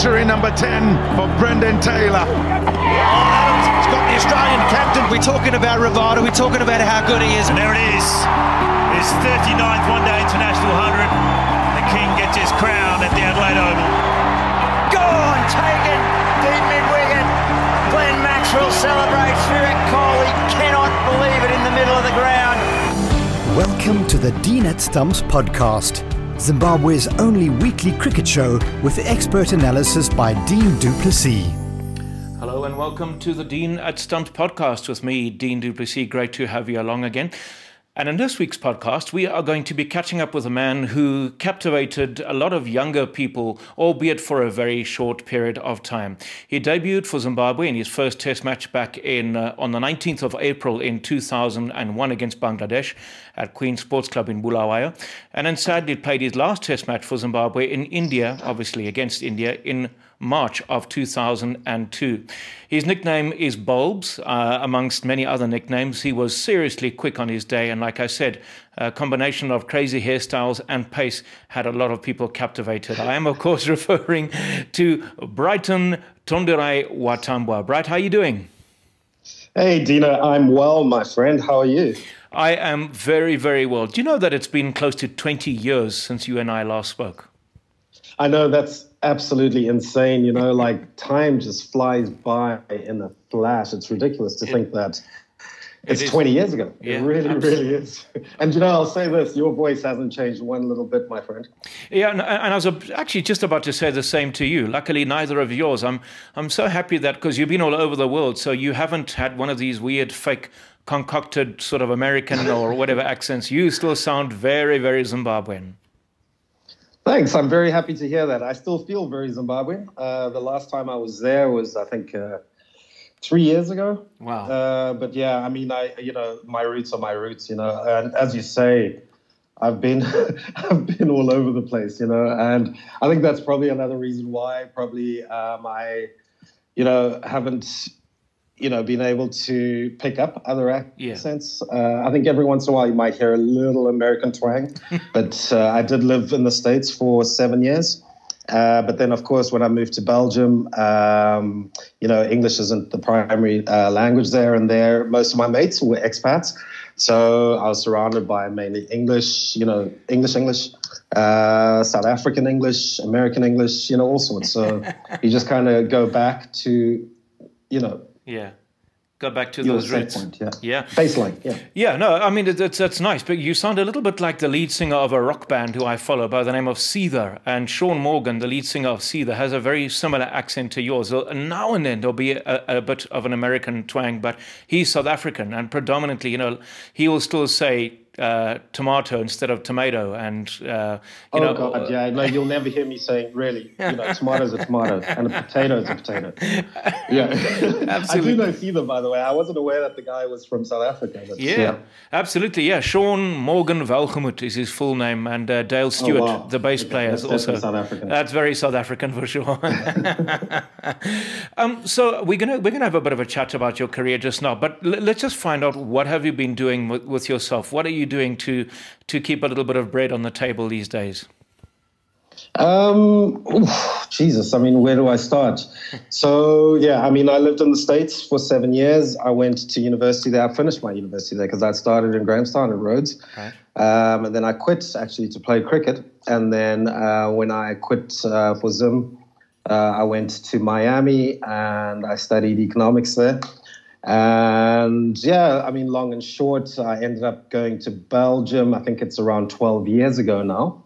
century number 10 for Brendan Taylor. He's got the Australian captain. We're talking about Rivada, We're talking about how good he is. And there it is. His 39th one day international 100. The King gets his crown at the Adelaide Oval. Gone, taken, deep mid wicket. Glenn Maxwell celebrates Virat Kohli. Cannot believe it in the middle of the ground. Welcome to the Dean at Stumps podcast, Zimbabwe's only weekly cricket show with expert analysis by Dean du Plessis. Hello and welcome to the Dean at Stumps podcast with me, Dean du Plessis. Great to have you along again. And in this week's podcast, we are going to be catching up with a man who captivated a lot of younger people, albeit for a very short period of time. He debuted for Zimbabwe in his first Test match back in uh, on the 19th of April in 2001 against Bangladesh at Queen Sports Club in Bulawayo, and then sadly played his last Test match for Zimbabwe in India, obviously against India in March of 2002. His nickname is Bulbs, uh, amongst many other nicknames. He was seriously quick on his day, and like I said, a combination of crazy hairstyles and pace had a lot of people captivated. I am, of course, referring to Brighton Tonderai Watambwa. Bright, how are you doing? Hey, Dina, I'm well, my friend. How are you? I am very, very well. Do you know that it's been close to 20 years since you and I last spoke? I know that's absolutely insane. You know, like time just flies by in a flash. It's ridiculous to it, think that it's it 20 years ago. Yeah, it really, absolutely. really is. And you know, I'll say this your voice hasn't changed one little bit, my friend. Yeah, and, and I was actually just about to say the same to you. Luckily, neither of yours. I'm, I'm so happy that because you've been all over the world, so you haven't had one of these weird fake concocted sort of American or whatever accents. You still sound very, very Zimbabwean. Thanks. I'm very happy to hear that. I still feel very Zimbabwean. Uh, the last time I was there was, I think, uh, three years ago. Wow. Uh, but yeah, I mean, I you know, my roots are my roots. You know, and as you say, I've been I've been all over the place. You know, and I think that's probably another reason why probably um, I, you know, haven't you know, being able to pick up other accents. Yeah. Uh, I think every once in a while you might hear a little American twang, but uh, I did live in the States for seven years. Uh, but then, of course, when I moved to Belgium, um, you know, English isn't the primary uh, language there, and there most of my mates were expats. So I was surrounded by mainly English, you know, English, English, uh, South African English, American English, you know, all sorts. So you just kind of go back to, you know, yeah. Go back to Your those roots. Point, yeah. yeah. Baseline, yeah. Yeah, no, I mean, it's, it's nice, but you sound a little bit like the lead singer of a rock band who I follow by the name of Seether. And Shaun Morgan, the lead singer of Seether, has a very similar accent to yours. Now and then there'll be a, a bit of an American twang, but he's South African and predominantly, you know, he will still say uh, tomato instead of tomato, and uh, you oh know, god, yeah, no, you'll never hear me saying really. You know, tomato's a tomato, and a potato is a potato. Yeah, absolutely. I do know Seether, by the way. I wasn't aware that the guy was from South Africa. But, yeah, yeah, absolutely. Yeah, Shaun Morgan Welgemoed is his full name, and uh, Dale Stewart, oh, wow. the bass okay, player, is also South African. That's very South African for sure. um, so we're gonna we're gonna have a bit of a chat about your career just now, but l- let's just find out what have you been doing with, with yourself. What are you doing to to keep a little bit of bread on the table these days? Um, oof, Jesus, I mean, where do I start? So, yeah, I mean, I lived in the States for seven years. I went to university there. I finished my university there because I started in Grahamstown at Rhodes. Right. Um, and then I quit actually to play cricket. And then uh, when I quit uh, for Zim, uh, I went to Miami and I studied economics there. And yeah, I mean, long and short, I ended up going to Belgium. I think it's around 12 years ago now.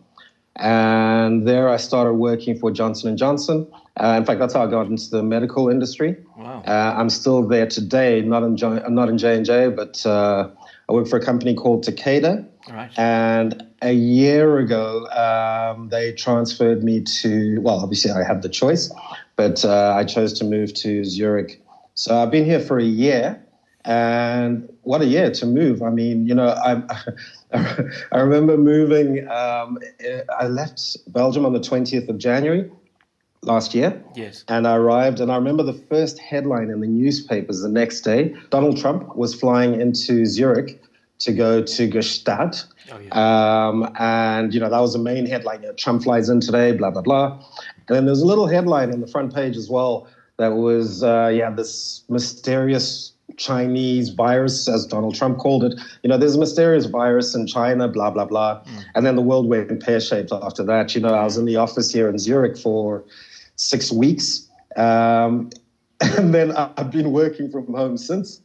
And there I started working for Johnson and Johnson. Uh, in fact, that's how I got into the medical industry. Wow. Uh, I'm still there today, not in not in J and J, but uh, I work for a company called Takeda. Right. And a year ago, um, they transferred me to. Well, obviously, I had the choice, but uh, I chose to move to Zurich so I've been here for a year, and what a year to move. I mean, you know, I I remember moving. Um, I left Belgium on the twentieth of January last year. Yes. And I arrived, and I remember the first headline in the newspapers the next day. Donald Trump was flying into Zurich to go to Gstaad. Oh, yeah. um, and, you know, that was the main headline. You know, Trump flies in today, blah, blah, blah. And then there's a little headline on the front page as well that was, uh, yeah, this mysterious Chinese virus, as Donald Trump called it. You know, there's a mysterious virus in China, blah, blah, blah. Mm. And then the world went pear shaped after that. You know, I was in the office here in Zurich for six weeks. Um, and then I've been working from home since.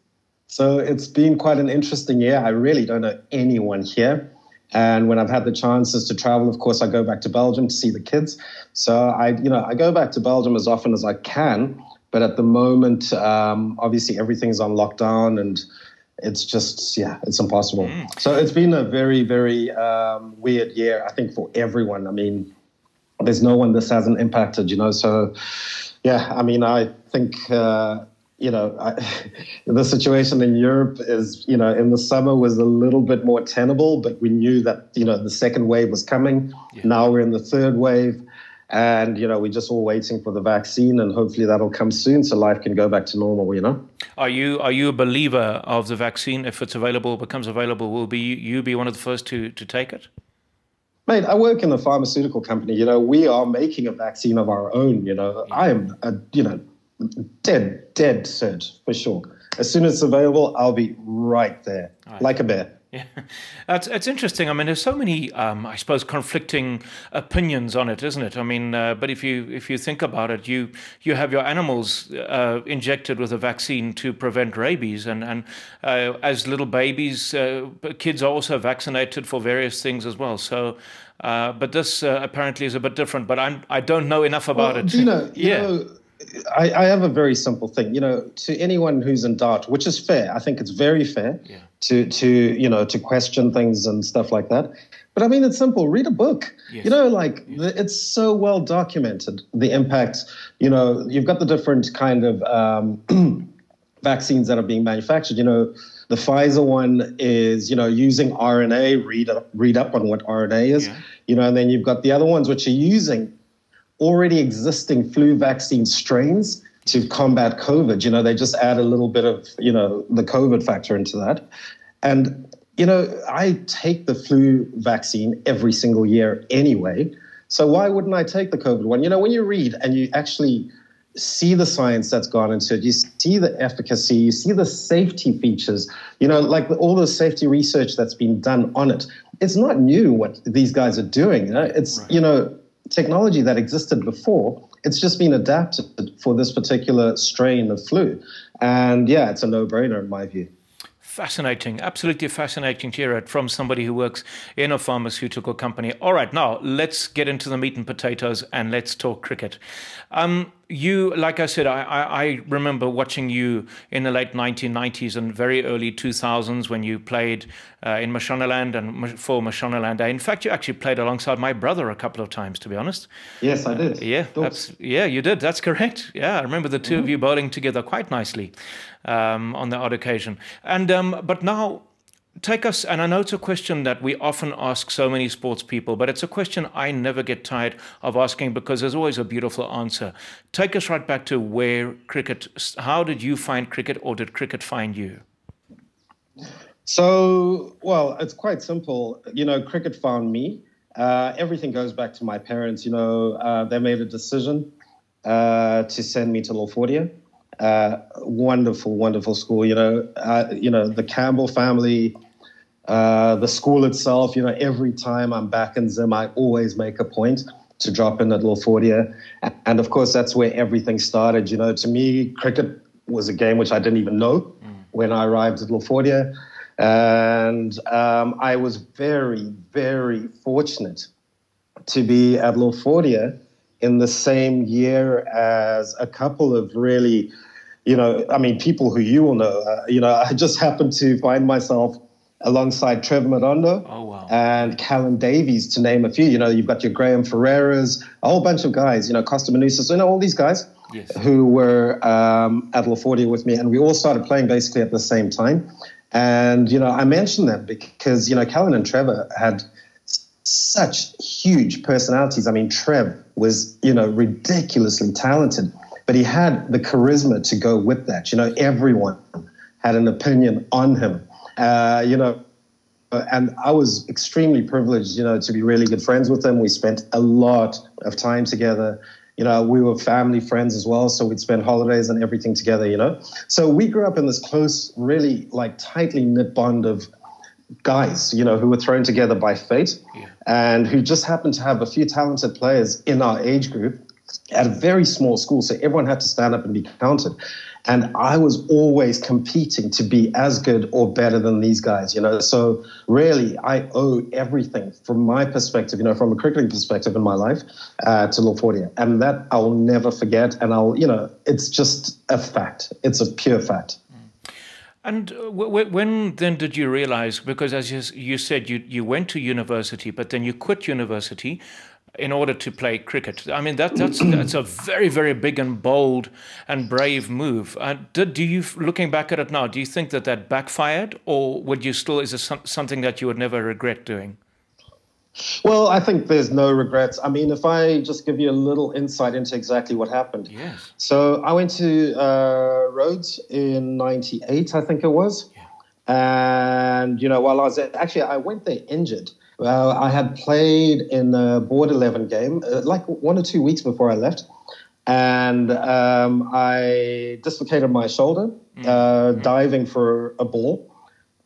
So it's been quite an interesting year. I really don't know anyone here. And when I've had the chances to travel, of course, I go back to Belgium to see the kids. So I, you know, I go back to Belgium as often as I can. But at the moment, um, obviously, everything's on lockdown, and it's just, yeah, it's impossible. Mm. So it's been a very, very um, weird year, I think, for everyone. I mean, there's no one this hasn't impacted, you know. So, yeah, I mean, I think. Uh, you know, I, the situation in Europe is, you know, in the summer was a little bit more tenable, but we knew that, you know, the second wave was coming. Yeah. Now we're in the third wave. And, you know, we're just all waiting for the vaccine and hopefully that'll come soon so life can go back to normal, you know? Are you are you a believer of the vaccine? If it's available, becomes available, will be you be one of the first to, to take it? Mate, I work in a pharmaceutical company. You know, we are making a vaccine of our own. You know. I am, a, you know, dead, dead cert for sure. As soon as it's available, I'll be right there, right. like a bear. Yeah, that's it's interesting. I mean, there's so many, um, I suppose, conflicting opinions on it, isn't it? I mean, uh, but if you if you think about it, you you have your animals uh, injected with a vaccine to prevent rabies, and and uh, as little babies, uh, kids are also vaccinated for various things as well. So. Uh, but this uh, apparently is a bit different. But I'm I don't know enough about well, it. You know, you yeah. Know, I, I, have a very simple thing, you know, to anyone who's in doubt, which is fair. I think it's very fair yeah. to to you know to question things and stuff like that. But I mean, it's simple. Read a book. Yes. You know, like yes. the, it's so well documented the impact. You know, you've got the different kind of um, vaccines that are being manufactured. You know, the Pfizer one is you know using RNA. Read up, read up on what RNA is. Yeah. You know, and then you've got the other ones which are using already existing flu vaccine strains to combat COVID. You know, they just add a little bit of, you know, the COVID factor into that. And, you know, I take the flu vaccine every single year anyway. So why wouldn't I take the COVID one? You know, when you read and you actually see the science that's gone into it, you see the efficacy, you see the safety features, you know, like all the safety research that's been done on it. It's not new what these guys are doing. You know? It's, right. you know, technology that existed before. It's just been adapted for this particular strain of flu. And yeah, it's a no brainer in my view. Fascinating, absolutely fascinating to hear it from somebody who works in a pharmaceutical company. All right, now let's get into the meat and potatoes and let's talk cricket. Um, you, like I said, I, I, I, remember watching you in the late 1990s and very early 2000s when you played uh, in Mashonaland and for Mashonaland. In fact, you actually played alongside my brother a couple of times, to be honest. Yes, I did. Uh, yeah, yeah, you did. That's correct. Yeah, I remember the 2 mm-hmm. of you bowling together quite nicely um, on the odd occasion. And um, but now take us, and I know it's a question that we often ask so many sports people, but it's a question I never get tired of asking because there's always a beautiful answer. Take us right back to where cricket, how did you find cricket or did cricket find you? So, well, it's quite simple. You know, cricket found me. Uh, everything goes back to my parents. You know, uh, they made a decision uh, to send me to Lilfordia. Uh, wonderful, wonderful school. You know, uh, you know the Campbell family, uh, the school itself. You know, every time I'm back in Zim, I always make a point to drop in at Lilfordia, and of course that's where everything started. You know, to me, cricket was a game which I didn't even know mm. when I arrived at Lilfordia, and um, I was very, very fortunate to be at Lilfordia in the same year as a couple of really you know, I mean, people who you will know. Uh, you know, I just happened to find myself alongside Trevor Madondo oh, wow. and Callum Davies, to name a few. You know, you've got your Graham Ferreiras, a whole bunch of guys, you know, Costa Manusas, you know, all these guys yes. who were um, at Lilfordia with me. And we all started playing basically at the same time. And, you know, I mentioned that because, you know, Callum and Trevor had such huge personalities. I mean, Trev was, you know, ridiculously talented but he had the charisma to go with that. You know, everyone had an opinion on him. Uh, you know, and I was extremely privileged, you know, to be really good friends with him. We spent a lot of time together. You know, we were family friends as well, so we'd spend holidays and everything together. You know, so we grew up in this close, really like tightly knit bond of guys. You know, who were thrown together by fate, yeah. and who just happened to have a few talented players in our age group at a very small school, so everyone had to stand up and be counted. And I was always competing to be as good or better than these guys, you know. So really, I owe everything from my perspective, you know, from a cricketing perspective in my life uh, to Lilfordia. And that I'll never forget. And I'll, you know, it's just a fact. It's a pure fact. And uh, when then did you realize? Because as you said, you, you went to university, but then you quit university in order to play cricket. I mean, that, that's that's a very very big and bold and brave move. Uh, do, do, you, looking back at it now, do you think that that backfired, or would you still is it some, something that you would never regret doing? Well, I think there's no regrets. I mean, if I just give you a little insight into exactly what happened. Yes. So I went to uh, Rhodes in '98, I think it was. Yeah. And you know, while I was at, actually, I went there injured. Well, I had played in a board 11 game uh, like one or two weeks before I left. And um, I dislocated my shoulder uh, diving for a ball.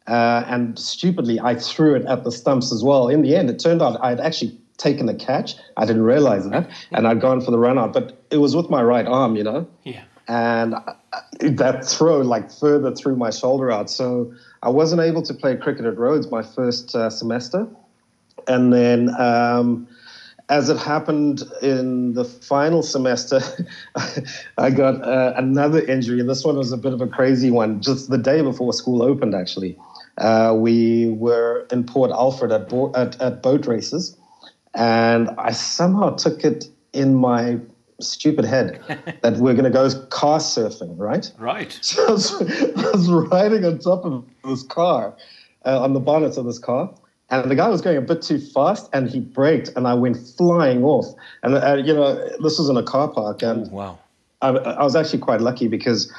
Uh, and stupidly, I threw it at the stumps as well. In the end, it turned out I had actually taken the catch. I didn't realize that. And I'd gone for the run out. But it was with my right arm, you know? Yeah. And that throw, like, further threw my shoulder out. So I wasn't able to play cricket at Rhodes my first uh, semester. And then, um, as it happened in the final semester, I got uh, another injury. And this one was a bit of a crazy one, just the day before school opened, actually. Uh, we were in Port Alfred at, bo- at, at boat races, and I somehow took it in my stupid head that we're going to go car surfing, right? Right. So I was, I was riding on top of this car, uh, on the bonnet of this car, and the guy was going a bit too fast and he braked and I went flying off. And, uh, you know, this was in a car park. And oh, wow. I, I, was actually quite lucky because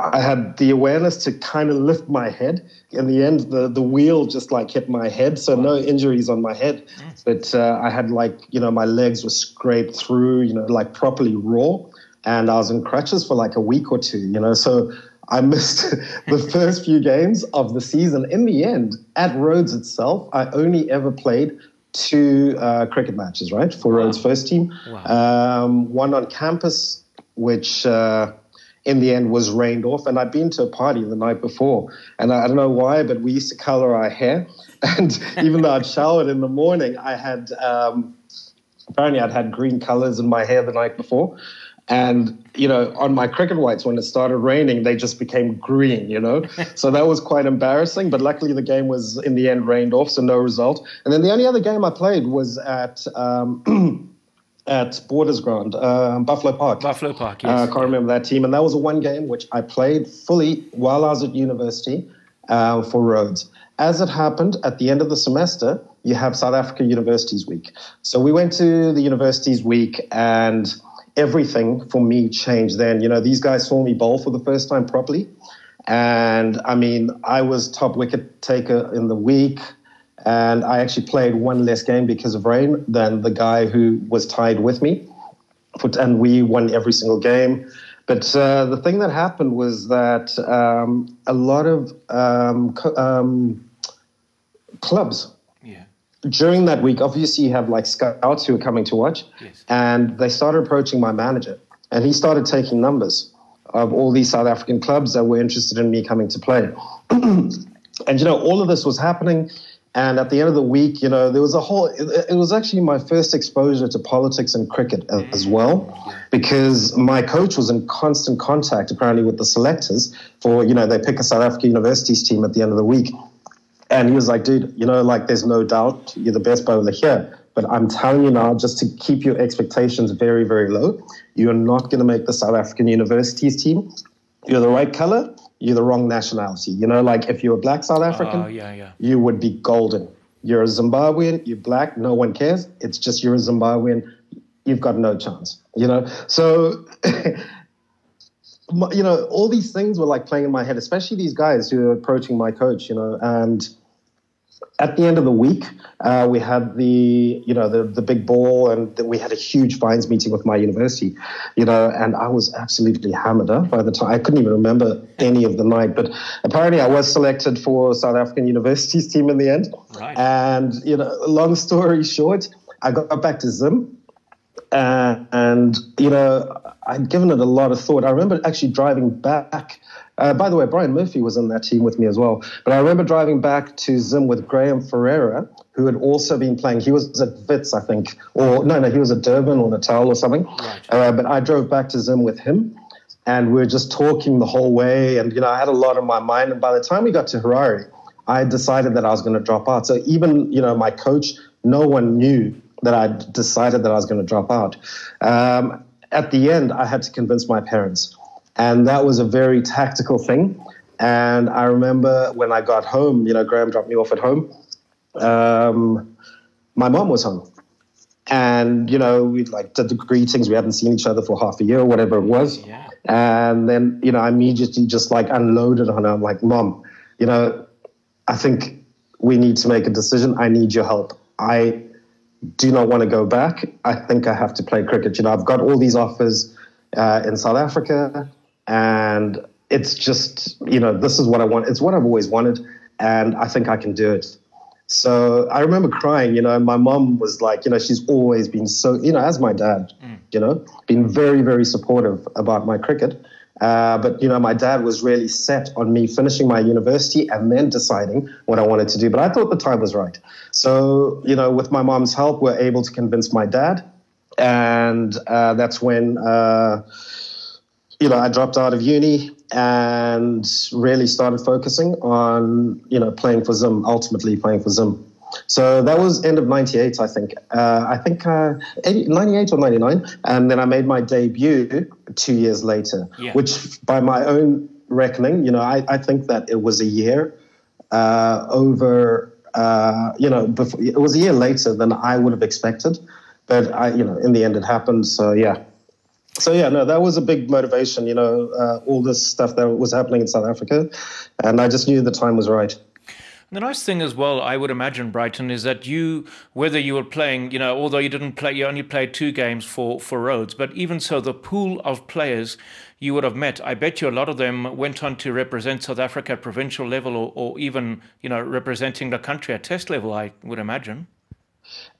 I had the awareness to kind of lift my head. In the end, the, the wheel just like hit my head. So no injuries on my head. But uh, I had like, you know, my legs were scraped through, you know, like properly raw. And I was in crutches for like a week or two, you know. So I missed the first few games of the season. In the end, at Rhodes itself, I only ever played two uh, cricket matches, right, for wow. Rhodes first team. Wow. Um, one on campus, which uh, in the end was rained off. And I'd been to a party the night before, and I, I don't know why, but we used to color our hair. And even though I'd showered in the morning, I had um, apparently I'd had green colors in my hair the night before. And, you know, on my cricket whites, when it started raining, they just became green, you know? so that was quite embarrassing. But luckily, the game was in the end rained off, so no result. And then the only other game I played was at. Um, at Borders Ground, uh, Buffalo Park. Buffalo Park, uh, yes. Uh, I can't remember that team. And that was a one game which I played fully while I was at university uh, for Rhodes. As it happened, at the end of the semester, you have South Africa Universities Week. So we went to the Universities Week and everything for me changed then. You know, these guys saw me bowl for the first time properly. And I mean, I was top wicket taker in the week. And I actually played one less game because of rain than the guy who was tied with me. And we won every single game. But uh, the thing that happened was that um, a lot of um, um, clubs during that week, obviously, you have like scouts who are coming to watch, yes. and they started approaching my manager, and he started taking numbers of all these South African clubs that were interested in me coming to play. and you know, all of this was happening. And at the end of the week, you know, there was a whole, it, it was actually my first exposure to politics and cricket as well, because my coach was in constant contact, apparently, with the selectors for, you know, they pick a South Africa universities team at the end of the week. And he was like, dude, you know, like there's no doubt you're the best bowler here. But I'm telling you now, just to keep your expectations very, very low, you're not going to make the South African universities team. You're the right color, you're the wrong nationality. You know, like if you're a black South African, uh, yeah, yeah. you would be golden. You're a Zimbabwean, you're black, no one cares. It's just you're a Zimbabwean, you've got no chance. You know, so. you know, all these things were like playing in my head, especially these guys who are approaching my coach, you know, and at the end of the week, uh, we had the you know the the big ball, and we had a huge fines meeting with my university, you know, and I was absolutely hammered up by the time I couldn't even remember any of the night. But apparently, I was selected for South African University's team in the end. Right. And you know, long story short, I got back to Zim, uh, and you know, I'd given it a lot of thought. I remember actually driving back uh, by the way, Brian Murphy was on that team with me as well. But I remember driving back to Zim with Graham Ferreira, who had also been playing. He was at Wits, I think, or no, no, he was at Durban or Natal or something. Right. Uh, but I drove back to Zim with him, and we were just talking the whole way. And you know, I had a lot on my mind. And by the time we got to Harare, I decided that I was going to drop out. So even you know, my coach, no one knew that I decided that I was going to drop out. Um, at the end, I had to convince my parents. And that was a very tactical thing. And I remember when I got home, you know, Graham dropped me off at home. Um, my mom was home. And, you know, we like did the greetings. We hadn't seen each other for half a year or whatever it was. Yeah. And then, you know, I immediately just like unloaded on her. I'm like, Mom, you know, I think we need to make a decision. I need your help. I do not want to go back. I think I have to play cricket. You know, I've got all these offers uh, in South Africa and it's just you know this is what I want. It's what I've always wanted, and I think I can do it. So I remember crying. You know, my mom was like, you know, she's always been so, you know, as my dad, mm. you know, been very very supportive about my cricket. Uh, but you know, my dad was really set on me finishing my university and then deciding what I wanted to do. But I thought the time was right. So you know, with my mom's help, we're able to convince my dad, and uh, that's when. Uh, you know, I dropped out of uni and really started focusing on, you know, playing for Zim, ultimately playing for Zim. So that was end of 98, I think. Uh, I think uh, 80, 98 or 99. And then I made my debut two years later, yeah. which by my own reckoning, you know, I, I think that it was a year uh, over, uh, you know, before, it was a year later than I would have expected. But I, you know, in the end it happened. So yeah, so yeah, no, that was a big motivation. You know, uh, all this stuff that was happening in South Africa, and I just knew the time was right. The nice thing as well, I would imagine, Brighton, is that you, whether you were playing, you know, although you didn't play, you only played two games for for Rhodes, but even so, the pool of players you would have met, I bet you a lot of them went on to represent South Africa at provincial level, or, or even, you know, representing the country at Test level. I would imagine.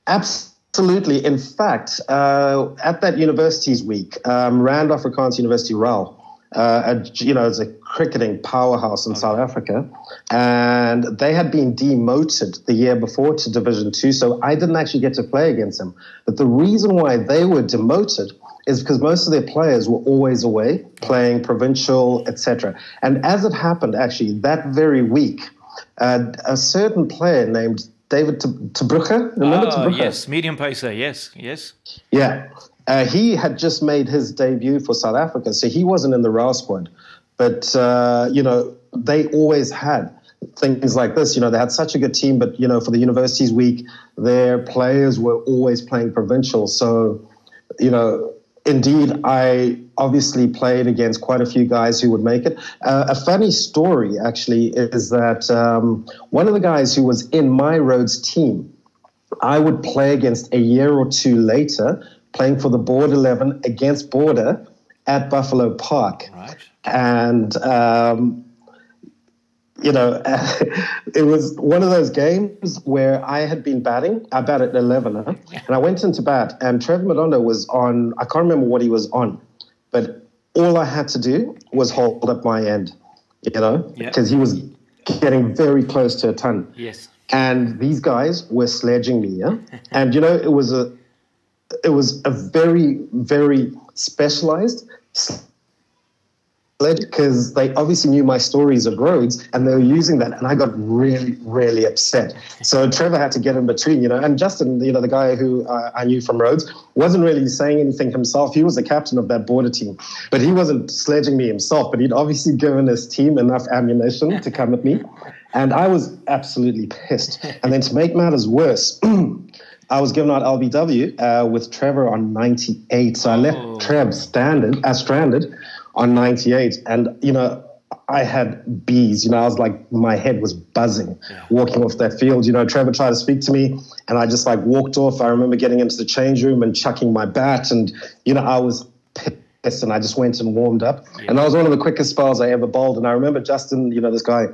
Absolutely. In fact, uh, at that universities week, um, Rand Afrikaans University RAU, uh, you know, it's a cricketing powerhouse in. South Africa, and they had been demoted the year before to Division Two, so I didn't actually get to play against them. But the reason why they were demoted is because most of their players were always away playing provincial, etc. And as it happened, actually, that very week, uh, a certain player named David Terbrugge. Remember oh? Yes, medium pacer. Yes, yes. Yeah. Uh, he had just made his debut for South Africa, so he wasn't in the RAU squad. But, uh, you know, they always had things like this. You know, they had such a good team, but, you know, for the Universities Week, their players were always playing provincial. So, you know, indeed, I obviously played against quite a few guys who would make it. Uh, a funny story, actually, is that um, one of the guys who was in my Rhodes team, I would play against a year or two later, playing for the Board 11 against Border at Buffalo Park. Right. And um, you know, it was one of those games where I had been batting. I batted 11, huh? and I went into bat, and Trevor Madondo was on. I can't remember what he was on, but all I had to do was hold up my end, you know, because he was getting very close to a ton. Yes. And these guys were sledging me, yeah. and you know, it was a, it was a very, very specialized sled because they obviously knew my stories of Rhodes and they were using that and I got really really upset. So Trevor had to get in between you know and Justin you know the guy who uh, I knew from Rhodes wasn't really saying anything himself. He was the captain of that border team but he wasn't sledging me himself but he'd obviously given his team enough ammunition to come at me. And I was absolutely pissed. And then to make matters worse I was given out LBW uh, with Trevor on 98 so I left oh. Trev standard, uh, stranded on 98. And, you know, I had bees. You know, I was like, my head was buzzing walking off that field. You know, Trevor tried to speak to me, and I just like walked off. I remember getting into the change room and chucking my bat, and you know, I was pissed, and I just went and warmed up. Yeah. And that was one of the quickest spells I ever bowled. And I remember Justin, you know, this guy,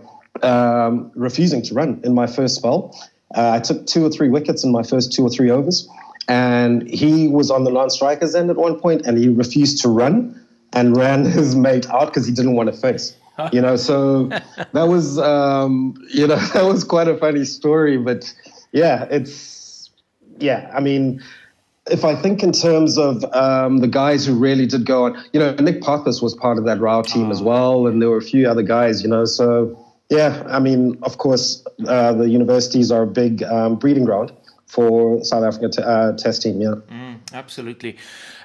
um, refusing to run in my first spell. Uh, I took two or three wickets in my first two or three overs, and he was on the non-strikers end at one point, and he refused to run and ran his mate out because he didn't want to face you know, so that was, um, you know, that was quite a funny story. But yeah, it's, yeah, I mean, if I think in terms of um, the guys who really did go on, you know, Nick Pothas was part of that RAU team oh. as well, and there were a few other guys, you know, so yeah, I mean, of course, uh, the universities are a big um, breeding ground for South Africa t- uh, test team, yeah. Mm, absolutely.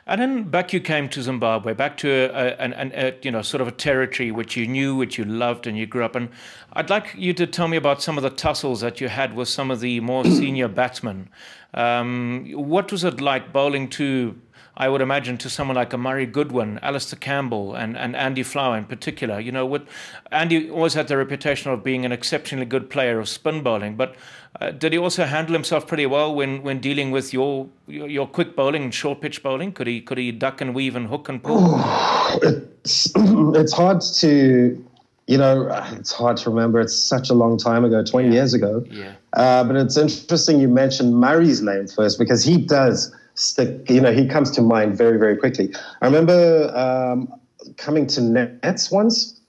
And then back you came to Zimbabwe, back to a, a, a, you know sort of a territory which you knew, which you loved, and you grew up in. I'd like you to tell me about some of the tussles that you had with some of the more senior batsmen. Um, what was it like bowling to? I would imagine to someone like a Murray Goodwin, Alistair Campbell, and, and Andy Flower in particular. You know, what Andy always had the reputation of being an exceptionally good player of spin bowling, but uh, did he also handle himself pretty well when, when dealing with your, your, your quick bowling and short pitch bowling? Could he could he duck and weave and hook and pull? it's it's hard to you know it's hard to remember. It's such a long time ago, twenty yeah. years ago. Yeah. Uh, but it's interesting you mentioned Murray's name first because he does stick. You know, he comes to mind very very quickly. I remember um, coming to Nets once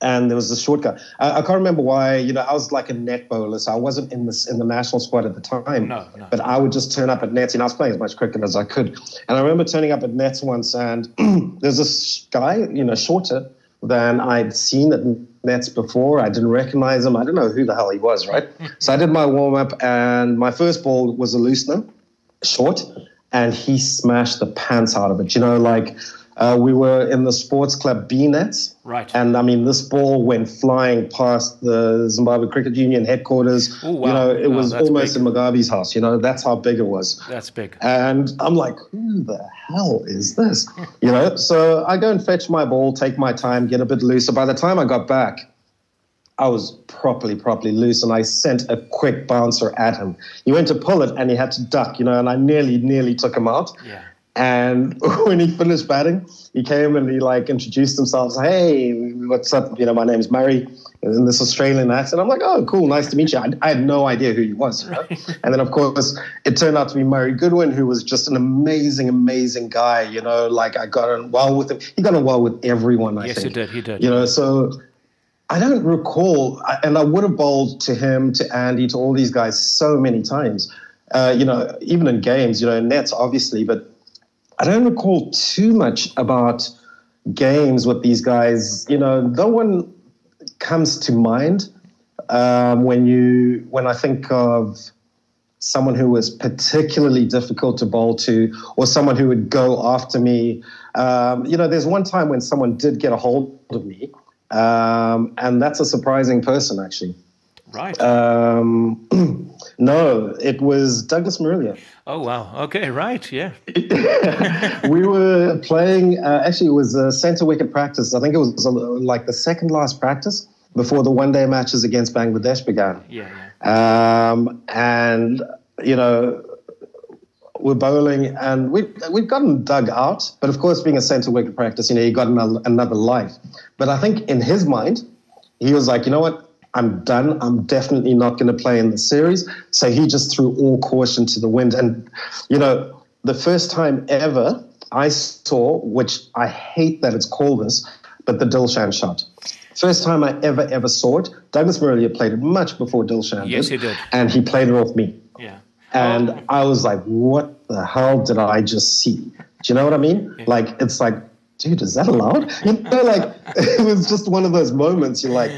and there was a short guy. I, I, can't remember why. You know, I was like a net bowler, so I wasn't in the in the national squad at the time. No, no. But I would just turn up at nets, and I was playing as much cricket as I could. And I remember turning up at nets once, and there's this guy, you know, shorter than I'd seen at nets before. I didn't recognize him. I don't know who the hell he was, right? so I did my warm up, and my first ball was a loosener, short, and he smashed the pants out of it. You know, like uh, we were in the sports club B nets. Right. And I mean, this ball went flying past the Zimbabwe Cricket Union headquarters. Ooh, wow. You know, it was almost big. in Mugabe's house. You know, that's how big it was. That's big. And I'm like, who the hell is this? you know, so I go and fetch my ball, take my time, get a bit looser. By the time I got back, I was properly, properly loose, and I sent a quick bouncer at him. He went to pull it, and he had to duck, you know, and I nearly, nearly took him out. Yeah. And when he finished batting, he came and he like introduced himself. Hey, what's up? You know, my name's Murray in this Australian accent. I'm like, oh, cool, nice to meet you. I, I had no idea who he was. You know? and then, of course, it turned out to be Murray Goodwin, who was just an amazing, amazing guy. You know, like I got on well with him. He got on well with everyone. I yes, think. Yes, he did. He did. You know, so I don't recall, and I would have bowled to him, to Andy, to all these guys so many times. Uh, you know, even in games, you know, nets obviously, but I don't recall too much about games with these guys. You know, no one comes to mind um, when you when I think of someone who was particularly difficult to bowl to, or someone who would go after me. Um, you know, there's one time when someone did get a hold of me, um, and that's a surprising person actually. Right. Um, no, it was Douglas Marillier. Oh wow! Okay, right, yeah. we were playing. Uh, actually, it was a centre wicket practice. I think it was like the second last practice before the one day matches against Bangladesh began. Yeah. yeah. Um, and you know, we're bowling, and we we've gotten dug out. But of course, being a centre wicket practice, you know, he got another, another life. But I think in his mind, he was like, you know what? I'm done. I'm definitely not going to play in the series. So he just threw all caution to the wind. And, you know, the first time ever I saw, which I hate that it's called this, but the Dilshan shot. First time I ever, ever saw it. Douglas Marillier played it much before Dilshan yes, did. he did. And he played it off me. Yeah. And. I was like, what the hell did I just see? Do you know what I mean? Yeah. Like, it's like, dude, is that allowed? You know, like, it was just one of those moments you're like,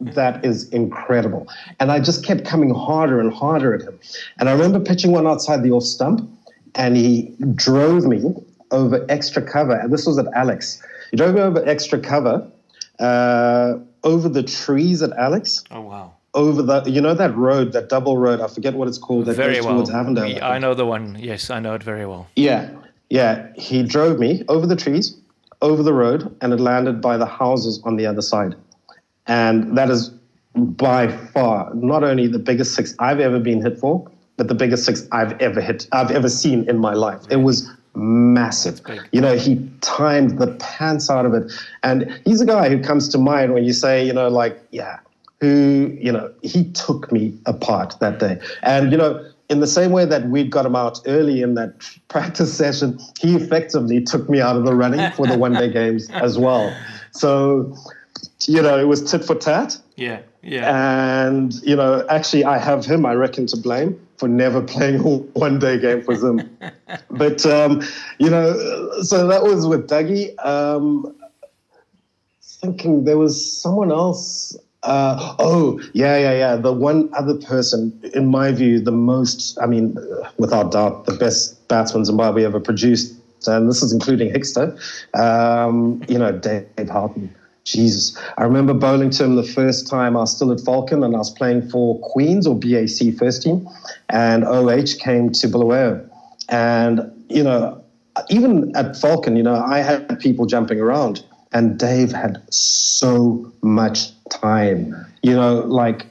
that is incredible. And I just kept coming harder and harder at him. And I remember pitching one outside the off stump, and he drove me over extra cover. And this was at Alex. He drove me over extra cover, uh, over the trees at Alex. Oh, wow. Over the, you know, that road, that double road, I forget what it's called, that very goes well. towards Avondale. I know the one. Yes, I know it very well. Yeah. Yeah. He drove me over the trees, over the road, and it landed by the houses on the other side And that is by far not only the biggest six I've ever been hit for, but the biggest six I've ever hit, I've ever seen in my life. It was massive. You know, he timed the pants out of it. And he's a guy who comes to mind when you say, you know, like, yeah, who, you know, he took me apart that day. And, you know, in the same way that we'd got him out early in that practice session, he effectively took me out of the running for the one day games as well. So, you know, it was tit for tat. Yeah, yeah. And, you know, actually, I have him, I reckon, to blame for never playing a one day game for Zim. but, um, you know, so that was with Dougie. Um, thinking there was someone else uh, oh, yeah, yeah, yeah. The one other person, in my view, the most, I mean, without doubt, the best batsman Zimbabwe ever produced, and this is including Hickster, um, you know, Dave Houghton. Jesus. I remember bowling to him the first time I was still at Falcon and I was playing for Queens or BAC first team, and OH came to Bulawayo. And, you know, even at Falcon, you know, I had people jumping around, and Dave had so much time. You know, like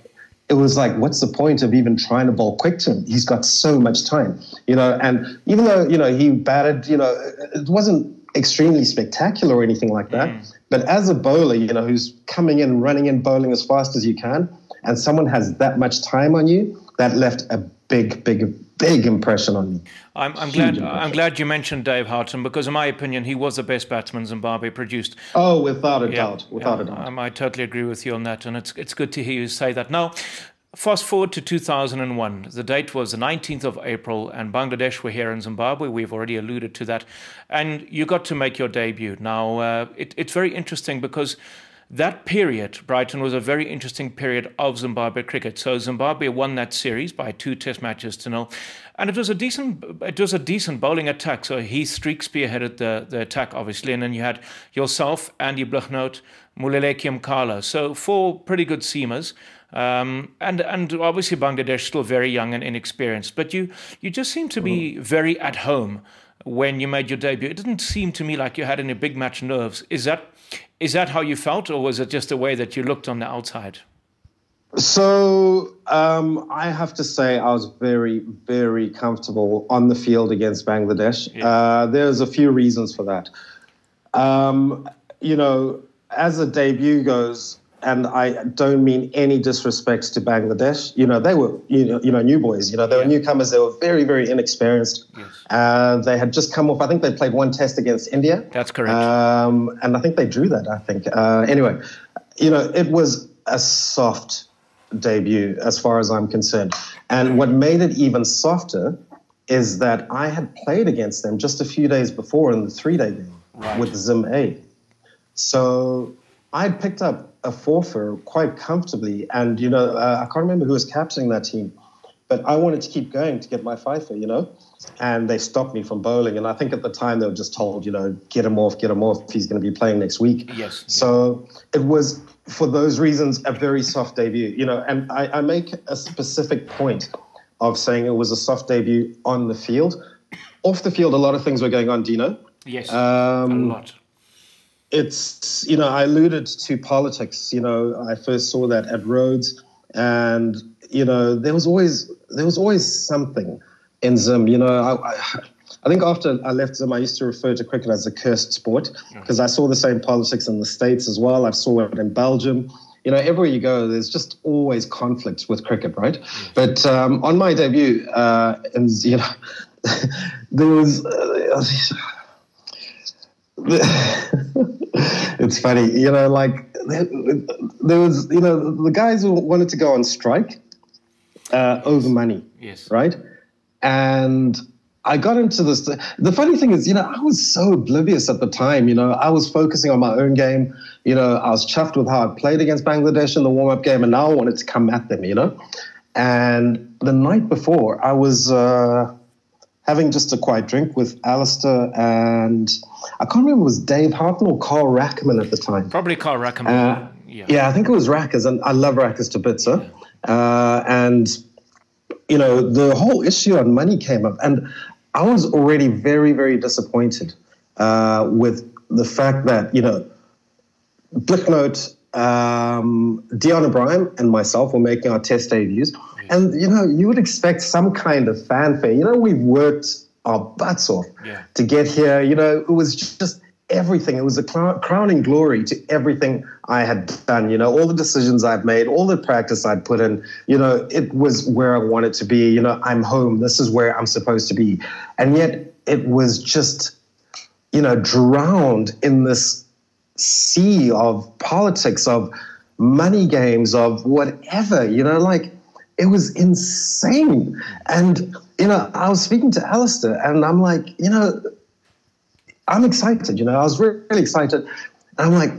it was like, what's the point of even trying to bowl quick to him? He's got so much time, you know. And even though you know he batted, you know, it wasn't extremely spectacular or anything like that. Mm. But as a bowler, you know, who's coming in, running in, bowling as fast as you can, and someone has that much time on you, that left a big, big, big impression on me. I'm, I'm glad. Impression. I'm glad you mentioned Dave Houghton because, in my opinion, he was the best batsman Zimbabwe produced. Oh, without a yeah, doubt, without yeah, a doubt. I, I totally agree with you on that, and it's it's good to hear you say that. Now, Fast forward to 2001. The date was the 19th of April, and Bangladesh were here in Zimbabwe. We've already alluded to that. And you got to make your debut. Now, uh, it, it's very interesting because that period, Brighton, was a very interesting period of Zimbabwe cricket. So Zimbabwe won that series by two Test matches to nil, and it was a decent it was a decent bowling attack. So Heath Streak spearheaded the the attack, obviously, and then you had yourself, Andy Blignaut, Mluleki Nkala. So four pretty good seamers. Um, and and obviously Bangladesh still very young and inexperienced, but you you just seem to be very at home when you made your debut. It didn't seem to me like you had any big match nerves. Is that is that how you felt, or was it just the way that you looked on the outside? So um, I have to say I was very, very comfortable on the field against Bangladesh. Yeah. Uh, there's a few reasons for that. Um, you know, as a debut goes, and I don't mean any disrespect to Bangladesh. You know, they were you know, you know new boys. You know, they were newcomers. They were very very inexperienced. Yes. Uh, they had just come off. I think they played one test against India. That's correct. Um, and I think they drew that. I think. Uh, anyway, you know, it was a soft debut as far as I'm concerned. And what made it even softer is that I had played against them just a few days before in the three day game right. with Zim A. So I picked up a forfeit quite comfortably. And, you know, uh, I can't remember who was captaining that team, but I wanted to keep going to get my fifer, you know? And they stopped me from bowling. And I think at the time they were just told, you know, get him off, get him off. He's going to be playing next week. Yes. So it was, for those reasons, a very soft debut, you know. And I, I make a specific point of saying it was a soft debut on the field. Off the field, a lot of things were going on, Dino. Yes, um, a lot it's you know I alluded to politics. You know, I first saw that at Rhodes, and you know there was always there was always something in Zim. You know, I, I, I think after I left Zim, I used to refer to cricket as a cursed sport because I saw the same politics in the states as well. I saw it in Belgium. You know, everywhere you go, there's just always conflict with cricket, right? But um, on my debut, uh, and you know, there was. Uh, it's funny, you know, like there was, you know, the guys who wanted to go on strike uh, over money. Yes. Right. And I got into this. The funny thing is, you know, I was so oblivious at the time. You know, I was focusing on my own game. You know, I was chuffed with how I played against Bangladesh in the warm up game, and now I wanted to come at them, you know. And the night before, I was. Uh, having just a quiet drink with Alistair and I can't remember was Dave Houghton or Carl Rackemann at the time. Probably Carl Rackemann. Uh, yeah. yeah, I think it was Rackers, and I love Rackers to bits. Uh, and you know the whole issue on money came up, and I was already very, very disappointed uh, with the fact that you know Blignaut um, Dion Ebrahim and myself were making our test debuts. And, you know, you would expect some kind of fanfare. You know, we've worked our butts off Yeah. to get here. You know, it was just everything. It was a cl- crowning glory to everything I had done. You know, all the decisions I'd made, all the practice I'd put in. You know, it was where I wanted to be. You know, I'm home. This is where I'm supposed to be. And yet it was just, you know, drowned in this sea of politics, of money games, of whatever, you know, like it was insane. And, you know, I was speaking to Alistair and I'm like, you know, I'm excited, you know, I was really, really excited. And I'm like,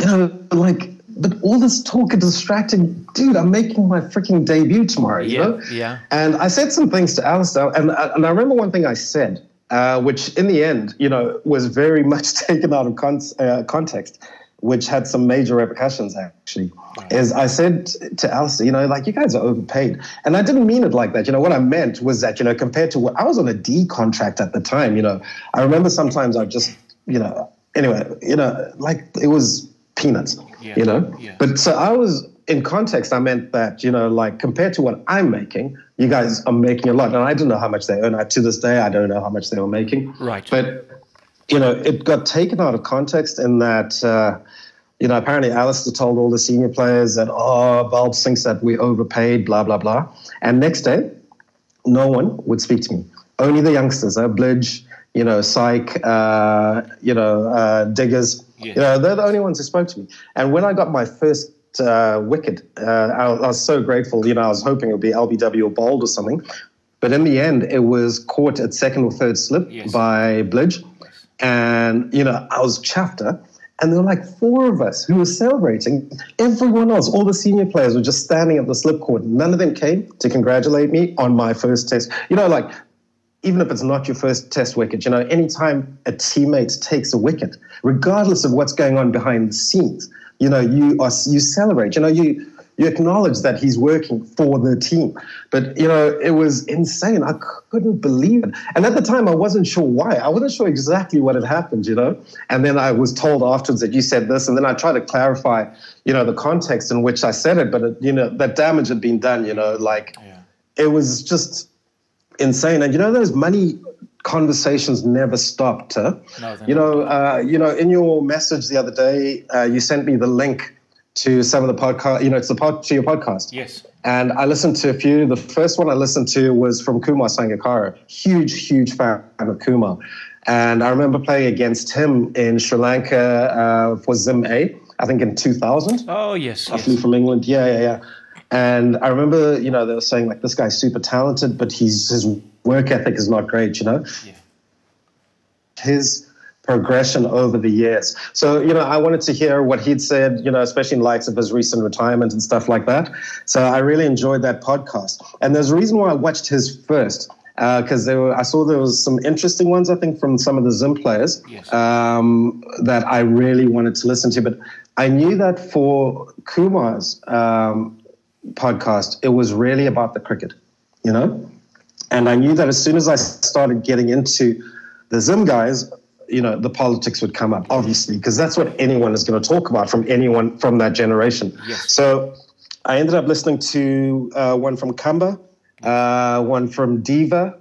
you know, like, but all this talk is distracting. Dude, I'm making my freaking debut tomorrow, you Yeah, know? yeah. And I said some things to Alistair, and, and I remember one thing I said, uh, which in the end, you know, was very much taken out of con- uh, context, which had some major repercussions actually. Is I said to Alistair, you know, like you guys are overpaid, and I didn't mean it like that. You know, what I meant was that you know, compared to what I was on a D contract at the time, you know, I remember sometimes I just, you know, anyway, you know, like it was peanuts, Yeah, you know. yeah. But so I was in context. I meant that you know, like compared to what I'm making, you guys are making a lot, and I don't know how much they earn. I, to this day, I don't know how much they were making. Right. But you know, it got taken out of context in that. Uh, you know, apparently Alistair told all the senior players that, oh, Bulbs thinks that we overpaid, blah, blah, blah. And next day, no one would speak to me. Only the youngsters, uh, Blidge, you know, Psych, uh, you know, uh, Diggers. Yeah. You know, they're the only ones who spoke to me. And when I got my first uh, wicket, uh, I, I was so grateful. You know, I was hoping it would be LBW or Bowled or something. But in the end, it was caught at second or third slip Yes. by Blidge. And, you know, I was chuffed. And there were like four of us who were celebrating. Everyone else, all the senior players were just standing at the slip court. None of them came to congratulate me on my first test. You know, like, even if it's not your first test wicket, you know, anytime a teammate takes a wicket, regardless of what's going on behind the scenes, you know, you are you celebrate. You know, you you acknowledge that he's working for the team. But you know, it was insane. I couldn't believe it. And at the time, I wasn't sure why. I wasn't sure exactly what had happened. You know, and then I was told afterwards that you said this, and then I tried to clarify, you know, the context in which I said it. But it, you know, that damage had been done. You know, like it was just insane. And you know, those money conversations never stopped. Huh? No, you know, uh, you know, in your message the other day, uh, you sent me the link to some of the podcast. You know, it's the pod to your podcast. Yes. And I listened to a few. The first one I listened to was from Kumar Sangakkara. Huge, huge fan of Kumar. And I remember playing against him in Sri Lanka uh, for Zim A, I think in 2000. Oh yes. I yes. flew from England. Yeah, yeah, yeah. And I remember, you know, they were saying like this guy's super talented, but he's his work ethic is not great. You know, Yeah. his progression over the years. So, you know, I wanted to hear what he'd said, you know, especially in lights of his recent retirement and stuff like that. So I really enjoyed that podcast. And there's a reason why I watched his first. Because there were, I saw there was some interesting ones, I think, from some of the Zim players Yes. um, that I really wanted to listen to. But I knew that for Kumar's um, podcast, it was really about the cricket, you know? And I knew that as soon as I started getting into the Zim guys, you know, the politics would come up, obviously, because that's what anyone is going to talk about from anyone from that generation. Yes. So I ended up listening to uh, one from Kamba, uh, one from Diva,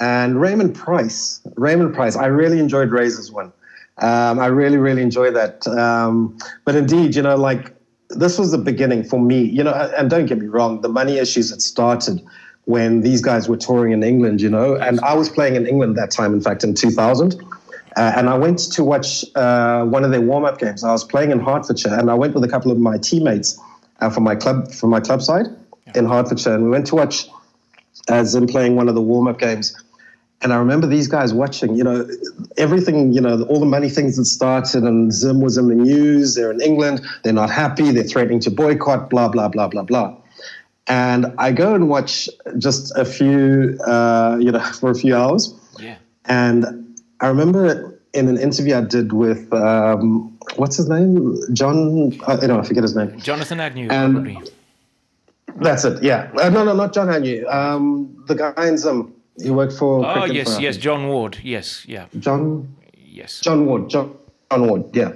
and Raymond Price. Raymond Price. I really enjoyed Razor's one. Um, I really, really enjoyed that. Um, but indeed, you know, like this was the beginning for me. You know, and don't get me wrong, the money issues had started when these guys were touring in England. You know, and I was playing in England that time. In fact, in 2000. Uh, and I went to watch uh, one of their warm-up games. I was playing in Hertfordshire, and I went with a couple of my teammates uh, from my club from my club side in Hertfordshire, and we went to watch uh, Zim playing one of the warm-up games. And I remember these guys watching, you know, everything, you know, all the money things that started, and Zim was in the news. They're in England. They're not happy. They're threatening to boycott. Blah blah blah blah blah. And I go and watch just a few, uh, you know, for a few hours. Yeah. And I remember in an interview I did with um, what's his name, John. I don't know, I forget his name. Jonathan Agnew, And- probably. That's it. Yeah. Uh, no, no, not John Agnew. Um, the guy in Zim. He worked for. Oh Cricket yes, for- yes, John Ward. Yes, yeah, John. yes. John Ward. John, John Ward. Yeah.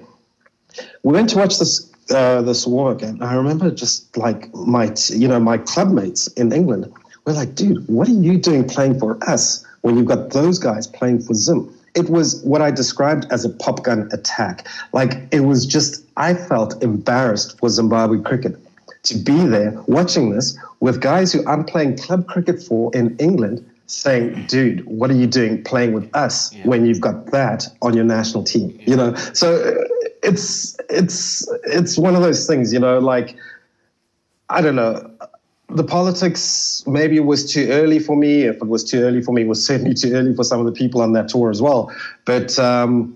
We went to watch this uh, this work, and I remember just like my, you know, my club mates in England were like, "Dude, what are you doing playing for us when you've got those guys playing for Zim?" It was what I described as a pop gun attack. Like it was just, I felt embarrassed for Zimbabwe cricket to be there watching this with guys who I'm playing club cricket for in England saying, dude, what are you doing playing with us yeah. when you've got that on your national team? Yeah. You know, so it's it's it's one of those things, you know, like I don't know. The politics maybe it was too early for me. If it was too early for me, it was certainly too early for some of the people on that tour as well. But um,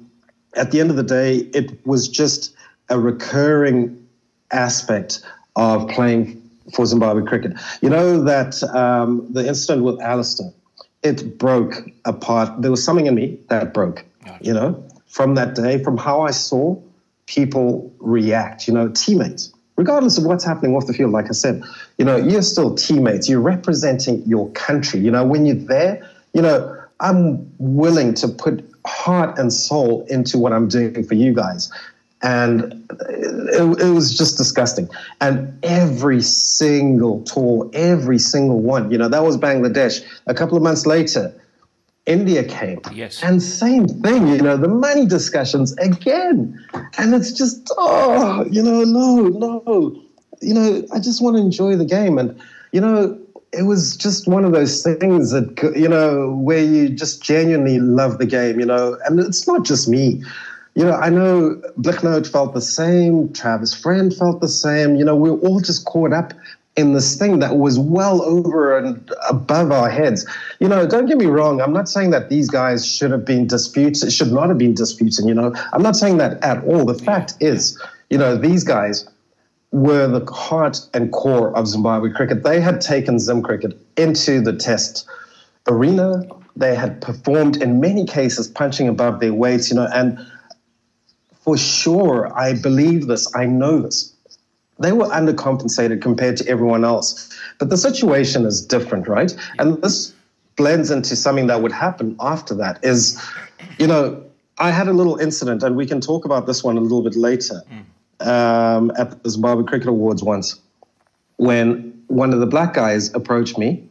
at the end of the day, it was just a recurring aspect of playing for Zimbabwe cricket. You know that um, the incident with Alistair, it broke apart. There was something in me that broke, you know, from that day, from how I saw people react, you know, teammates, regardless of what's happening off the field. Like I said, you know, you're still teammates. You're representing your country. You know, when you're there, you know, I'm willing to put heart and soul into what I'm doing for you guys and it, it, was just disgusting. And every single tour, every single one, you know, that was Bangladesh. A couple of months later, India came. Yes. And same thing, you know, the money discussions again. And it's just, oh, you know, no, no. You know, I just want to enjoy the game. And, you know, it was just one of those things that, you know, where you just genuinely love the game, you know, and it's not just me you know, I know Blignaut felt the same, Travis Friend felt the same. You know, we are all just caught up in this thing that was well over and above our heads. You know, don't get me wrong. I'm not saying that these guys should have been disputed, should not have been disputed. You know, I'm not saying that at all. The fact is, you know, these guys were the heart and core of Zimbabwe cricket. They had taken Zim cricket into the test arena. They had performed in many cases punching above their weights, you know, and for sure, I believe this, I know this. They were undercompensated compared to everyone else. But the situation is different, right? And this blends into something that would happen after that is, you know, I had a little incident, and we can talk about this one a little bit later um, at the Zimbabwe Cricket Awards once, when one of the black guys approached me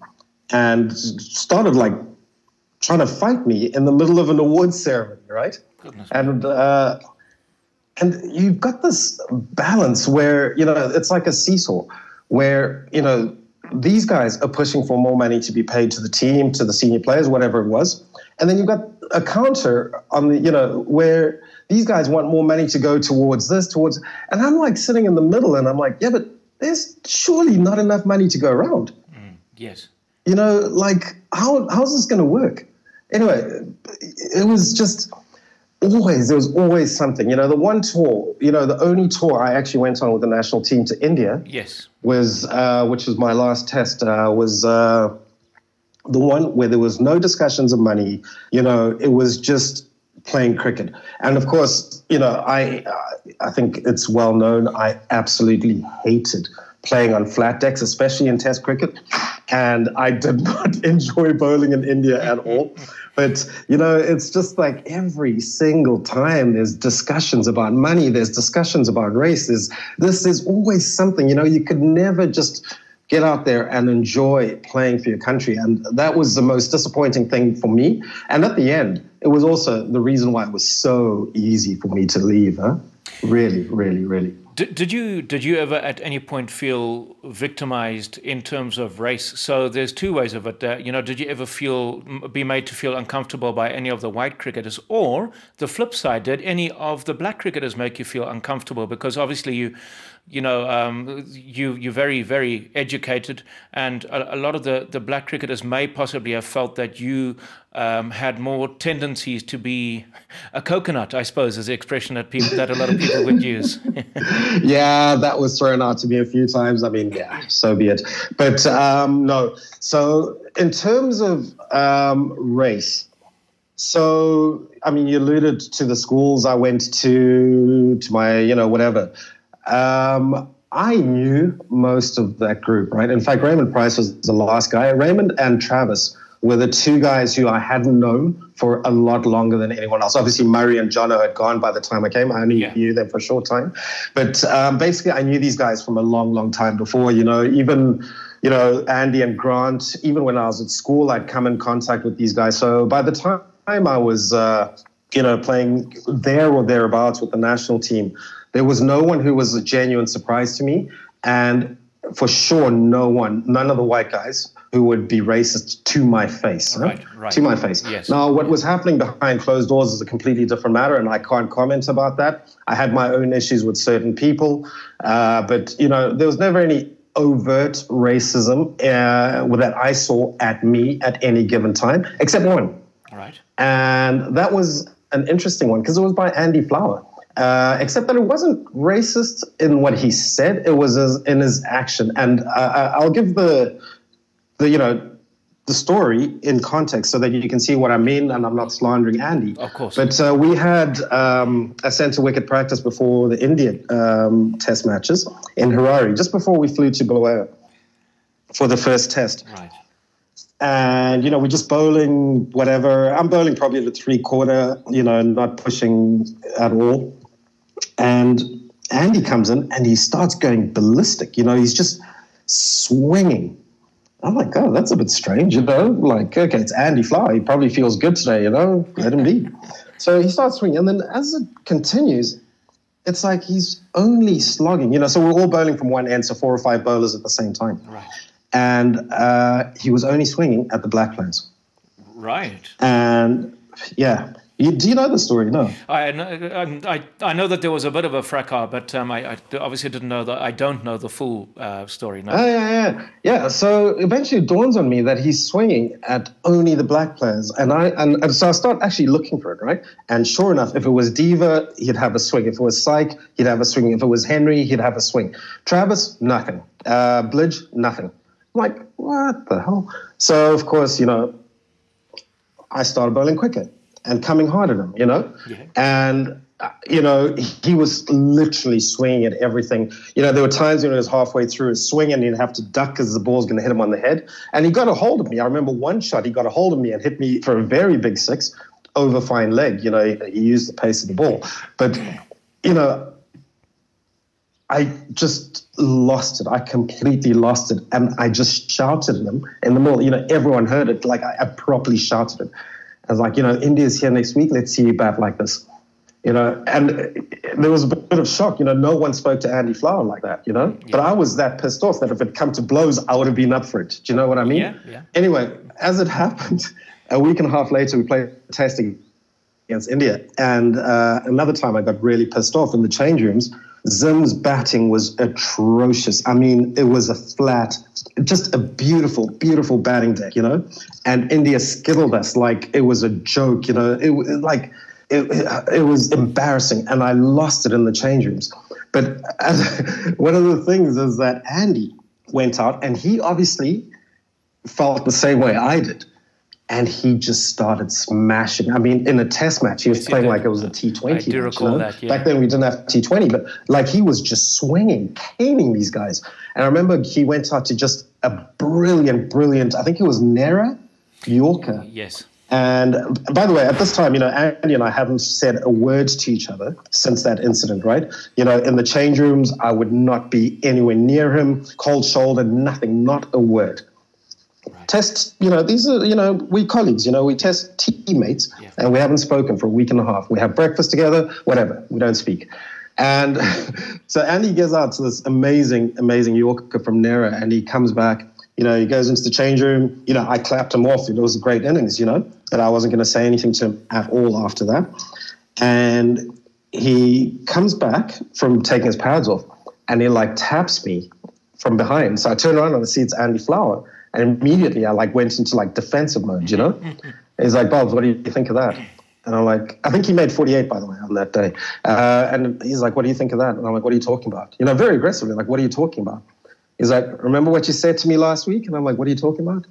and started like trying to fight me in the middle of an awards ceremony, right? Goodness and uh, and you've got this balance where you know it's like a seesaw where you know these guys are pushing for more money to be paid to the team to the senior players whatever it was. And then you've got a counter on the you know where these guys want more money to go towards this towards and i'm like sitting in the middle and i'm like yeah but there's surely not enough money to go around. Mm, yes. You know like how how's this going to work? Anyway it was just always there was always something. You know the one tour you know the only tour i actually went on with the national team to india yes. was uh, which was my last test uh, was uh, the one where there was no discussions of money. You know it was just playing cricket. And of course you know i i think it's well known i absolutely hated playing on flat decks especially in test cricket. And i did not enjoy bowling in india at all but, you know, it's just like every single time there's discussions about money, there's discussions about race, there's, this is always something, you know, you could never just get out there and enjoy playing for your country. And that was the most disappointing thing for me. And at the end, it was also the reason why it was so easy for me to leave. Huh? Really, really, really. Did, did you did you ever at any point feel victimized in terms of race? So there's two ways of it. Uh, you know, did you ever feel be made to feel uncomfortable by any of the white cricketers, or the flip side, did any of the black cricketers make you feel uncomfortable? Because obviously you you know, um, you you're very very educated, and a, a, lot of the the black cricketers may possibly have felt that you um, had more tendencies to be a coconut, I suppose, is the expression that people that a lot of people would use. yeah, that was thrown out to me a few times. I mean, yeah, so be it. But um, no, so in terms of um, race. So, I mean, you alluded to the schools I went to, to my, you know, whatever. Um, I knew most of that group, right? In fact, Raymond Price was the last guy. Raymond and Travis were the two guys who I hadn't known for a lot longer than anyone else. Obviously, Murray and Jono had gone by the time I came. I only yeah. knew them for a short time. But um, basically, I knew these guys from a long, long time before. You know, even you know, Andy and Grant, even when I was at school, I'd come in contact with these guys. So by the time I was, uh, you know, playing there or thereabouts with the national team, there was no one who was a genuine surprise to me. And for sure, no one, none of the white guys who would be racist to my face. Right, right. To my face. Yes. Now, what was happening behind closed doors is a completely different matter, and I can't comment about that. I had my own issues with certain people, uh, but you know, there was never any overt racism uh, that I saw at me at any given time, except one. Right. And that was an interesting one because it was by Andy Flower. Uh, except that it wasn't racist in what he said; it was in his action. And uh, I'll give the the you know the story in context so that you can see what I mean, and I'm not slandering Andy. Of course. But uh, we had um, a centre wicket practice before the Indian um, Test matches in Harare, just before we flew to Bulawayo for the first Test. Right. And you know, we're just bowling whatever. I'm bowling probably at the three quarter, you know, not pushing at all. And Andy comes in and he starts going ballistic. You know, he's just swinging I'm like, oh, that's a bit strange, you know? Like, okay, it's Andy Fly. He probably feels good today, you know? Let him be. So he starts swinging. And then as it continues, it's like he's only slogging, you know? So we're all bowling from one end, so four or five bowlers at the same time. Right. And uh, he was only swinging at the black players. Right. And yeah. You, do you know the story? No. I, um, I, I know that there was a bit of a fracas, but um, I, I, obviously didn't know that. I don't know the full uh, story. No. Oh, yeah, yeah, yeah. So eventually it dawns on me that he's swinging at only the black players, and I and, and so I start actually looking for it, right? And sure enough, if it was Diva, he'd have a swing. If it was Syke, he'd have a swing. If it was Henry, he'd have a swing. Travis, nothing. Uh, Blidge, nothing. I'm like, what the hell? So of course, you know, I started bowling quicker and coming hard at him, you know? Yeah. And, uh, you know, he was literally swinging at everything. You know, there were times when he was halfway through his swing and he'd have to duck because the ball's going to hit him on the head. And he got a hold of me. I remember one shot, he got a hold of me and hit me for a very big six over fine leg. You know, he, he used the pace of the ball. But, you know, I just lost it. I completely lost it. And I just shouted at him in the middle. You know, everyone heard it. Like I, I properly shouted it. I was like, you know, India's here next week. Let's see you bat like this. You know, and there was a bit of shock. You know, no one spoke to Andy Flower like that. You know, yeah. but I was that pissed off that if it come to blows, I would have been up for it. Do you know what I mean? Yeah. yeah. Anyway, as it happened, a week and a half later, we played testing against India, and uh, another time I got really pissed off in the change rooms Zim's batting was atrocious. I mean, it was a flat, just a beautiful, beautiful batting deck, you know? And India skittled us like it was a joke, you know? It, like, it, it, was embarrassing. And I lost it in the change rooms. But as, one of the things is that Andy went out and he obviously felt the same way I did and he just started smashing. I mean, in a test match, he was playing like it was a T20. I do match, recall you know? that. Yeah. Back then, we didn't have T20, but like he was just swinging, caning these guys. And I remember he went out to just a brilliant, brilliant. I think it was Nehra Yorker. Yes. And by the way, at this time, you know, Andy and I haven't said a word to each other since that incident, right? You know, in the change rooms, I would not be anywhere near him, cold shoulder, nothing, not a word test, you know, these are, you know, we colleagues, you know, we test teammates yeah. and we haven't spoken for a week and a half. We have breakfast together, whatever, we don't speak. And so Andy gets out to this amazing, amazing Yorker from Nehra and he comes back, you know, he goes into the change room. You know, I clapped him off. It was a great innings, you know, but I wasn't going to say anything to him at all after that. And he comes back from taking his pads off and he like taps me from behind. So I turn around and I see it's Andy Flower. And immediately I like went into like defensive mode, you know? He's like, Bob, what do you think of that? And I'm like, I think he made 48, by the way, on that day. Uh, and he's like, what do you think of that? And I'm like, what are you talking about? You know, very aggressively, like, what are you talking about? He's like, remember what you said to me last week? And I'm like, what are you talking about?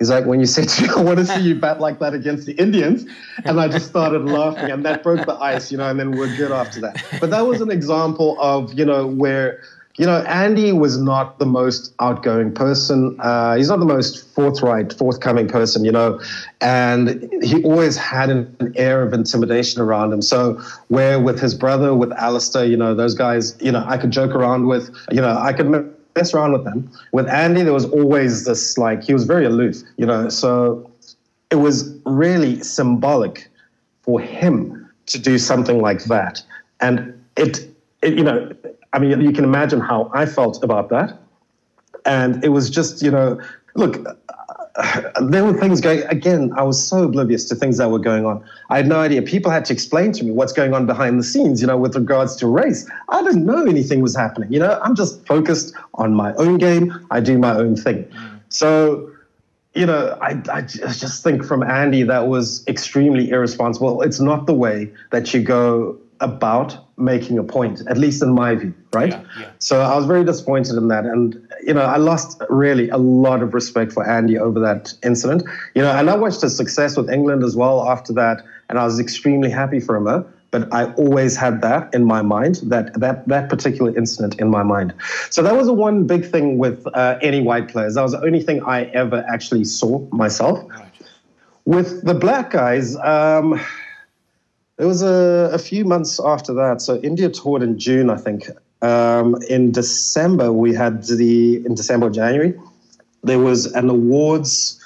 He's like, when you said to me, I want to see you bat like that against the Indians. And I just started laughing, and that broke the ice, you know, and then we're good after that. But that was an example of, you know, where you know, Andy was not the most outgoing person. Uh, he's not the most forthright, forthcoming person, you know, and he always had an, an, air of intimidation around him. So, where with his brother, with Alistair, you know, those guys, you know, I could joke around with, you know, I could mess around with them. With Andy, there was always this, like, he was very aloof, you know, so it was really symbolic for him to do something like that. And it, it you know, I mean, you can imagine how I felt about that. And it was just, you know, look, uh, there were things going again i was so oblivious to things that were going on. I had no idea. People had to explain to me what's going on behind the scenes you know with regards to race. I didn't know anything was happening you know. I'm just focused on my own game. I do my own thing. So you know I, I just think from andy that was extremely irresponsible. It's not the way that you go about making a point, at least in my view, right? Yeah, yeah. So I was very disappointed in that. And, you know, I lost really a lot of respect for Andy over that incident. You know, and I watched his success with England as well after that, and I was extremely happy for him. But I always had that in my mind, that that that particular incident in my mind. So that was the one big thing with uh, any white players. That was the only thing I ever actually saw myself. With the black guys, um, it was a, a few months after that. So India toured in June, I think. Um, in December, we had the in December, or January, there was an awards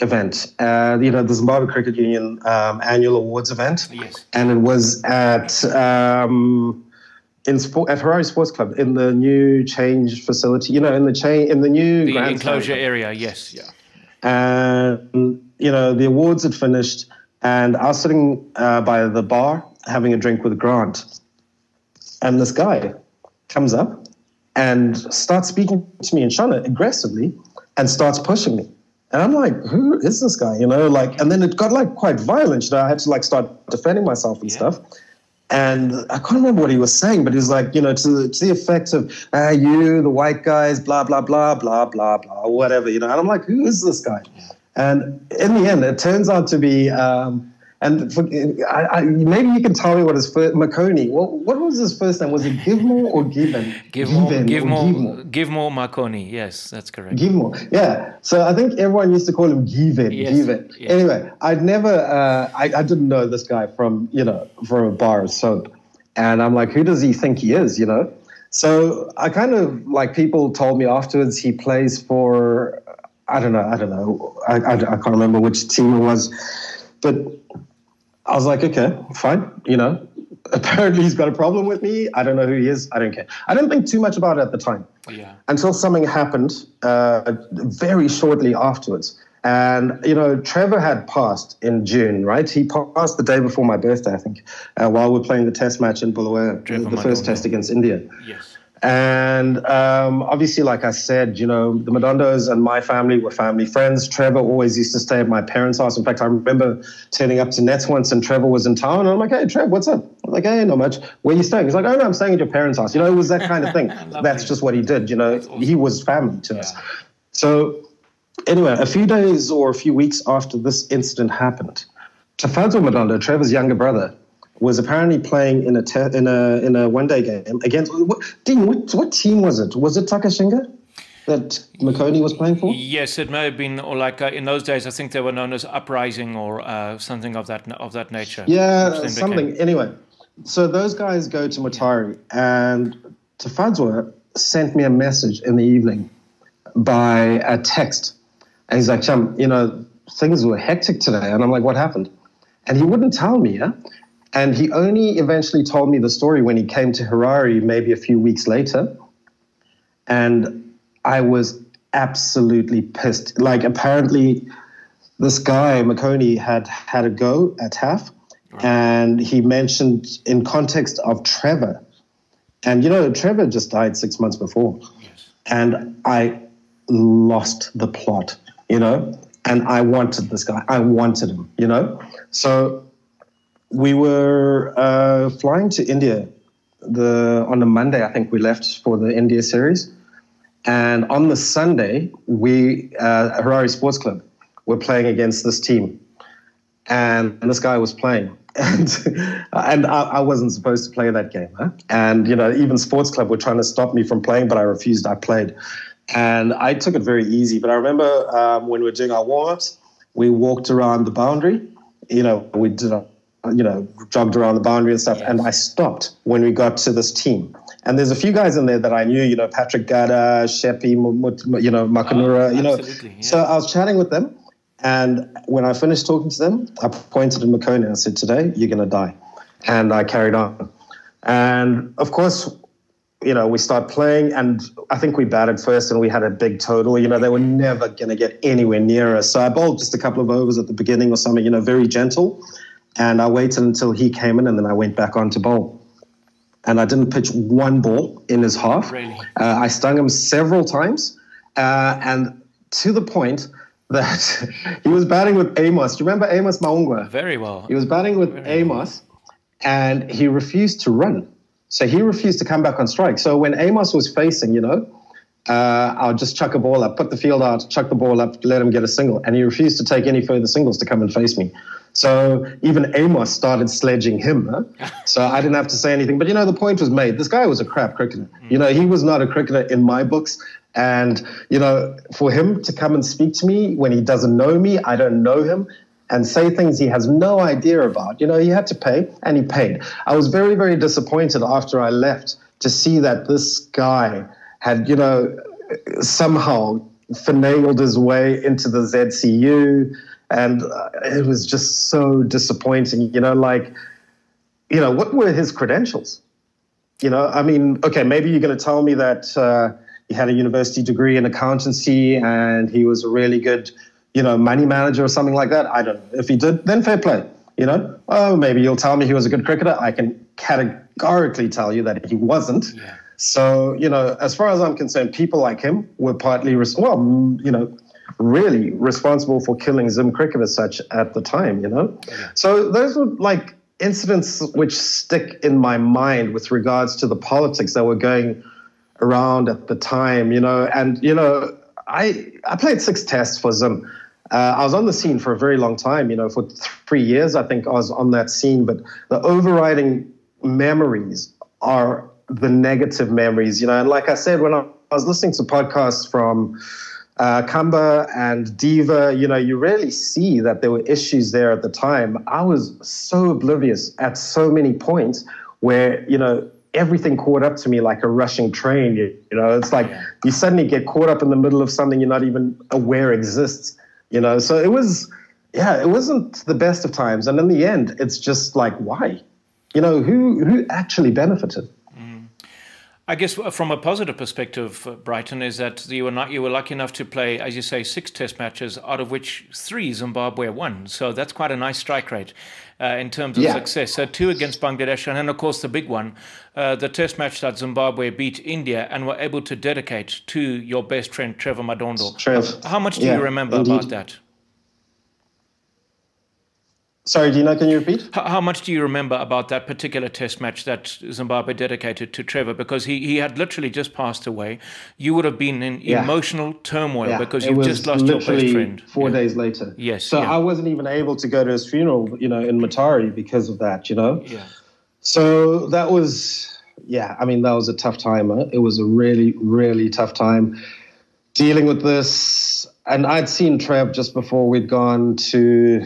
event. Uh, you know, the Zimbabwe Cricket Union um, annual awards event, yes. and it was at um, in sport at Harare Sports Club in the new change facility. You know, in the chain in the new the enclosure area. Yes, yeah. And you know, the awards had finished and I was sitting uh, by the bar having a drink with Grant. And this guy comes up and starts speaking to me in Shona aggressively and starts pushing me. And I'm like, who is this guy? You know, like, and then it got like quite violent. You know, I had to like start defending myself and yeah. stuff. And I can't remember what he was saying, but he was like, you know, to the, to the effect of, ah, you, the white guys, blah, blah, blah, blah, blah, blah, whatever, you know. And I'm like, who is this guy? And in the end, it turns out to be, um, and for, I, I, maybe you can tell me what his first, Makoni, what, what was his first name? Was it Givemore or Given? Givemore, Givemore, Givemore Makoni. Yes, that's correct. Givemore, yeah. So I think everyone used to call him Given, yes, Given. Yes. Anyway, I'd never, uh, I, I didn't know this guy from, you know, from a bar of soap. And I'm like, who does he think he is, you know? So I kind of like people told me afterwards he plays for I don't know. I don't know. I, I, I, can't remember which team it was, but I was like, okay, fine. You know, apparently he's got a problem with me. I don't know who he is. I don't care. I didn't think too much about it at the time. Yeah. Until something happened uh, very shortly afterwards. And, you know, Trevor had passed in June, right? He passed the day before my birthday, I think, uh, while we are playing the test match in Bulawayo, the, the first test against India. Yes. And um, obviously, like I said, you know, the Madondos and my family were family friends. Trevor always used to stay at my parents' house. In fact, I remember turning up to Nets once and Trevor was in town. And I'm like, hey, Trev, what's up? I'm like, hey, not much. Where are you staying? He's like, oh, no, I'm staying at your parents' house. You know, it was that kind of thing. That's just what he did. You know, awesome. he was family to yeah. us. So, anyway, a few days or a few weeks after this incident happened, Tafadzwa Madondo, Trevor's younger brother, was apparently playing in a te- in a in a one day game against what, Dean. What, what team was it? Was it Takashinga? that Makoni was playing for? Yes, it may have been, or like uh, in those days, I think they were known as Uprising or uh, something of that of that nature. Yeah, something. Became. Anyway, so those guys go to Mutare, and Tafadzwa sent me a message in the evening by a text, and he's like, "Chum, you know, things were hectic today," and I'm like, "What happened?" And he wouldn't tell me. Yeah, and he only eventually told me the story when he came to Harare, maybe a few weeks later. And I was absolutely pissed. Like, apparently, this guy, Makoni, had had a go at Taff. And he mentioned in context of Trevor. And, you know, Trevor just died six months before. Yes. And I lost the plot, you know? And I wanted this guy. I wanted him, you know? So we were uh, flying to India the on the Monday. I think we left for the India series, and on the Sunday we uh, Harare Sports Club were playing against this team, and, and this guy was playing, and and I, I, wasn't supposed to play that game. Huh? And you know, even sports club were trying to stop me from playing, but I refused. I played, and I took it very easy. But I remember um, when we were doing our warm ups, we walked around the boundary. You know, we did, a, Uh, you know, jogged around the boundary and stuff. And I stopped when we got to this team. And there's a few guys in there that I knew. You know, Patrick Gada, Sheppy, you know, Makanura. Oh, you know, yeah. so I was chatting with them and when I finished talking to them, I pointed at Makoni and I said, Today, you're going to die. And I carried on. And of course, you know, we start playing, and I think we batted first and we had a big total. You know, they were never going to get anywhere near us. So I bowled just a couple of overs at the beginning or something, you know, very gentle. And I waited until he came in, and then I went back on to bowl. And I didn't pitch one ball in his half. Really? Uh, I stung him several times. Uh, and to the point that he was batting with Amos. Do you remember Amos Maungwa? Very well. He was batting with Very Amos, well. and he refused to run. So he refused to come back on strike. So when Amos was facing, you know, uh, I'll just chuck a ball up, put the field out, chuck the ball up, let him get a single. And he refused to take any further singles to come and face me. So even Amos started sledging him. Huh? So I didn't have to say anything. But you know, the point was made. This guy was a crap cricketer. You know, he was not a cricketer in my books. And, you know, for him to come and speak to me when he doesn't know me, I don't know him, and say things he has no idea about, you know, he had to pay and he paid. I was very, very disappointed after I left to see that this guy had, you know, somehow finagled his way into the ZCU. And uh, it was just so disappointing, you know, like, you know, what were his credentials? You know, I mean, okay, maybe you're going to tell me that. Uh, he had a university degree in accountancy and he was a really good, you know, money manager or something like that. I don't know. If he did, then fair play. You know, oh, maybe you'll tell me he was a good cricketer. I can categorically tell you that he wasn't. Yeah. So, you know, as far as I'm concerned, people like him were partly, res- well, you know, really responsible for killing Zim cricket as such at the time, you know? So those were like incidents which stick in my mind with regards to the politics that were going around at the time, you know, and you know, I I played six tests for Zim. Uh, I was on the scene for a very long time, you know, for three years. I think I was on that scene, but the overriding memories are the negative memories, you know. And like I said, when I, was listening to podcasts from uh, Kamba and Diva, you know, you really see that there were issues there at the time. I was so oblivious at so many points where, you know, everything caught up to me like a rushing train. You, you know, it's like yeah. you suddenly get caught up in the middle of something you're not even aware exists. You know, so it was, yeah, it wasn't the best of times. And in the end, it's just like, why? You know, who who actually benefited? I guess from a positive perspective, uh, Brighton, is that you were not you were lucky enough to play, as you say, six Test matches, out of which three Zimbabwe won. So that's quite a nice strike rate uh, in terms of yeah. success. So two against Bangladesh, and then of course the big one, uh, the Test match that Zimbabwe beat India and were able to dedicate to your best friend Trevor Madondo. Trev. How much do yeah, you remember indeed. about that? Sorry, Dina, can you repeat? How, much do you remember about that particular test match that Zimbabwe dedicated to Trevor? Because he, he had literally just passed away. You would have been in yeah. emotional turmoil yeah. because you just lost your best friend. Four yeah. days later. Yes. So I wasn't even able to go to his funeral, you know, in Mutare because of that, you know? Yeah. So that was, yeah, I mean, that was a tough time. It was a really, really tough time dealing with this. And I'd seen Trev just before we'd gone to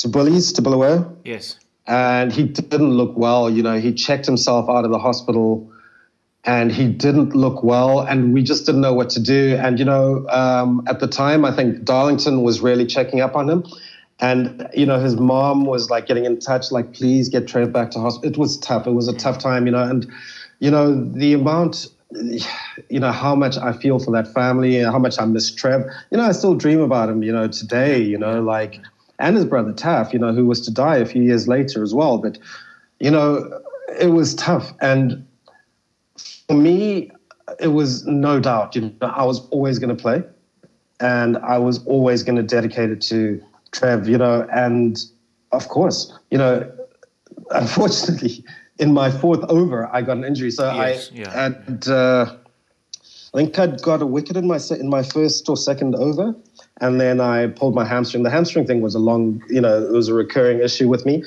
to Bullies, to Bulawayo. Yes. And he didn't look well. You know, he checked himself out of the hospital and he didn't look well. And we just didn't know what to do. And, you know, um, at the time, I think Darlington was really checking up on him. And, you know, his mom was like getting in touch, like, please get Trev back to hospital. It was tough. It was a tough time, you know. And, you know, the amount you know how much I feel for that family, and how much I miss Trev. You know, I still dream about him. You know, today. You know, like and his brother Taff, you know, who was to die a few years later as well. But, you know, it was tough. And for me, it was no doubt, you know, I was always going to play and I was always going to dedicate it to Trev, you know, and of course, you know, unfortunately, in my fourth over, I got an injury. So yes, I, yeah. and, uh, I think I'd got a wicket in my in my first or second over, and then I pulled my hamstring. The hamstring thing was a long, you know, it was a recurring issue with me.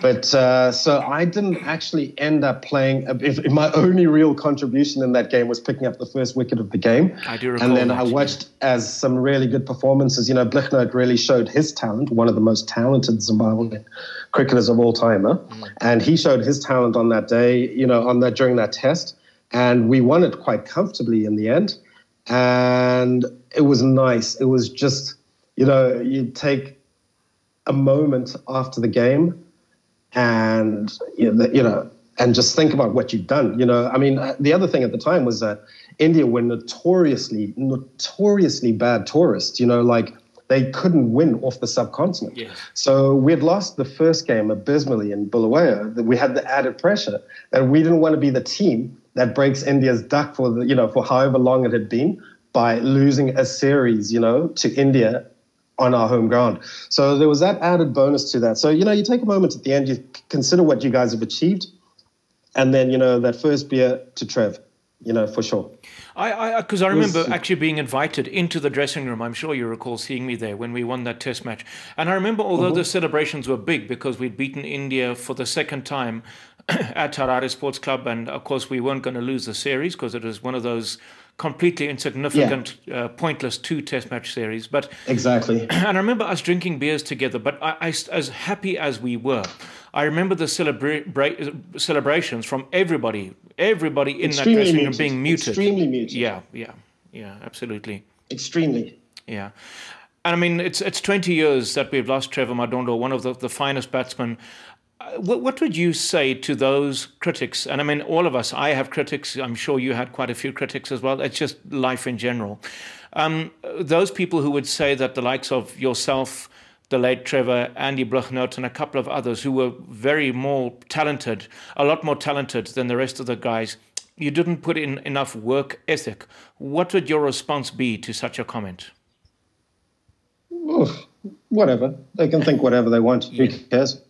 But uh, so I didn't actually end up playing. If, if, my only real contribution in that game was picking up the first wicket of the game. I do recall And then that, I watched as some really good performances. You know, Blignaut really showed his talent, one of the most talented Zimbabwean cricketers of all time. Huh? Mm. And he showed his talent on that day, you know, on that during that test. And we won it quite comfortably in the end. And it was nice. It was just, you know, you take a moment after the game and you know, and just think about what you've done. You know, I mean, uh, the other thing at the time was that India were notoriously, notoriously bad tourists. You know, like they couldn't win off the subcontinent. Yes. So we had lost the first game abysmally in Bulawayo. We had the added pressure, and we didn't want to be the team that breaks India's duck for the, you know, for however long it had been by losing a series, you know, to India on our home ground. So there was that added bonus to that. So, you know, you take a moment at the end, you consider what you guys have achieved, and then, you know, that first beer to Trev, you know, for sure. I, because I, I, remember actually being invited into the dressing room. I'm sure you recall seeing me there when we won that Test match. And I remember, although uh-huh. the celebrations were big because we'd beaten India for the second time at Harare Sports Club, and of course we weren't going to lose the series because it was one of those completely insignificant, yeah. uh, pointless two test match series. But exactly. And I remember us drinking beers together. But I, I, as happy as we were, I remember the celebra- celebrations from everybody, everybody in Extremely that dressing room being muted. Extremely muted. Yeah, yeah, yeah, absolutely. Extremely. Yeah. And I mean, it's it's 20 years that we've lost Trevor Madondo, one of the, the finest batsmen what, what would you say to those critics? And I mean, all of us, I have critics. I'm sure you had quite a few critics as well. It's just life in general. Um, those people who would say that the likes of yourself, the late Trevor, Andy Blignaut, and a couple of others who were very more talented, a lot more talented than the rest of the guys, you didn't put in enough work ethic. What would your response be to such a comment? Oof, whatever. They can think whatever they want. Who cares?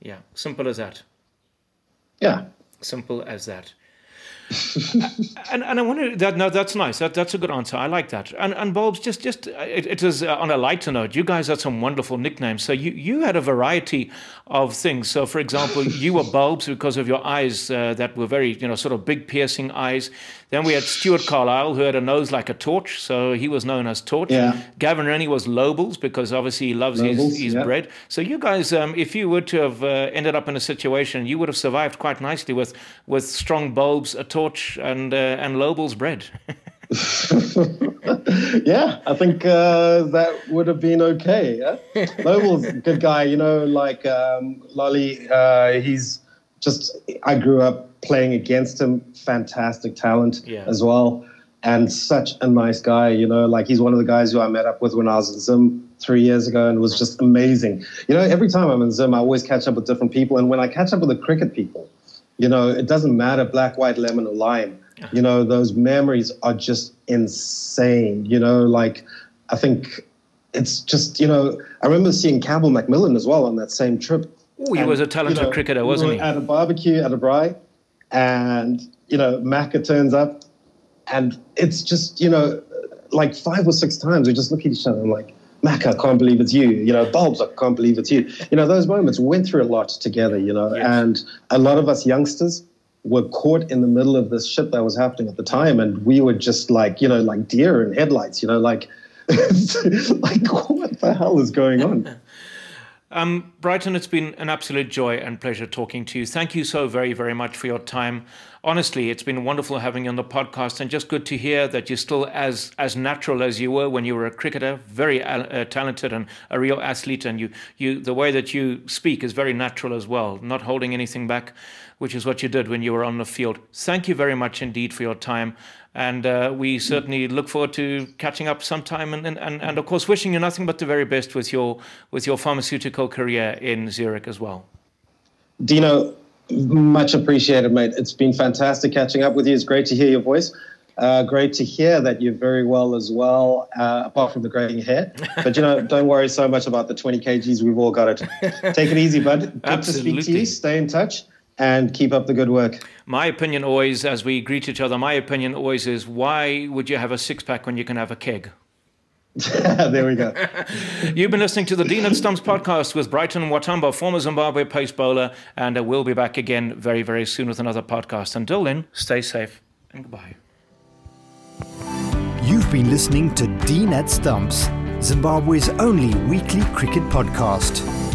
Yeah, simple as that. Yeah. Simple as that. and and I wonder that no, that's nice. That that's a good answer. I like that. And and bulbs, just just it, it is uh, on a lighter note. You guys had some wonderful nicknames. So you you had a variety of things. So for example, you were bulbs because of your eyes uh, that were very you know sort of big piercing eyes. Then we had Stuart Carlisle who had a nose like a torch, so he was known as Torch. Yeah. Gavin Rennie was Lobles because obviously he loves his, his yeah. bread. So you guys, um, if you were to have uh, ended up in a situation, you would have survived quite nicely with with strong bulbs, a torch, and uh, and Lobles bread. yeah, I think uh, that would have been okay. Yeah? Lobel's good guy, you know, like um, Lolly, uh, he's just, I grew up playing against him, fantastic talent yeah. as well. And such a nice guy, you know, like he's one of the guys who I met up with when I was in Zim three years ago and was just amazing. You know, every time I'm in Zim, I always catch up with different people. And when I catch up with the cricket people, you know, it doesn't matter black, white, lemon, or lime. Uh-huh. You know, those memories are just insane. You know, like I think it's just, you know, I remember seeing Campbell McMillan as well on that same trip. Oh, he and, was a talented you know, cricketer, wasn't he? At a barbecue at a braai, and you know Macca turns up, and it's just you know like five or six times we just look at each other and like Macca, I can't believe it's you. You know, Bulbs, I can't believe it's you. You know, those moments we went through a lot together. You know, yes. and a lot of us youngsters were caught in the middle of this shit that was happening at the time, and we were just like you know like deer in headlights. You know, like like what the hell is going on? Um, Brighton, it's been an absolute joy and pleasure talking to you. Thank you so very, very much for your time. Honestly, it's been wonderful having you on the podcast, and just good to hear that you're still as as natural as you were when you were a cricketer, very uh, talented and a real athlete. And you, you, the way that you speak is very natural as well, not holding anything back, which is what you did when you were on the field. Thank you very much indeed for your time. And uh, we certainly look forward to catching up sometime, and, and, and of course, wishing you nothing but the very best with your with your pharmaceutical career in Zurich as well. Dino, much appreciated, mate. It's been fantastic catching up with you. It's great to hear your voice. Uh, great to hear that you're very well as well, uh, apart from the graying hair. But you know, don't worry so much about the 20 kgs. We've all got it. Take it easy, bud. Good Absolutely. to speak to you. Stay in touch. And keep up the good work. My opinion always, as we greet each other, my opinion always is why would you have a six pack when you can have a keg? there we go. You've been listening to the Dean at Stumps podcast with Brighton Watambwa, former Zimbabwe pace bowler, and uh, we'll be back again very, very soon with another podcast. Until then, stay safe and goodbye. You've been listening to Dean at Stumps, Zimbabwe's only weekly cricket podcast.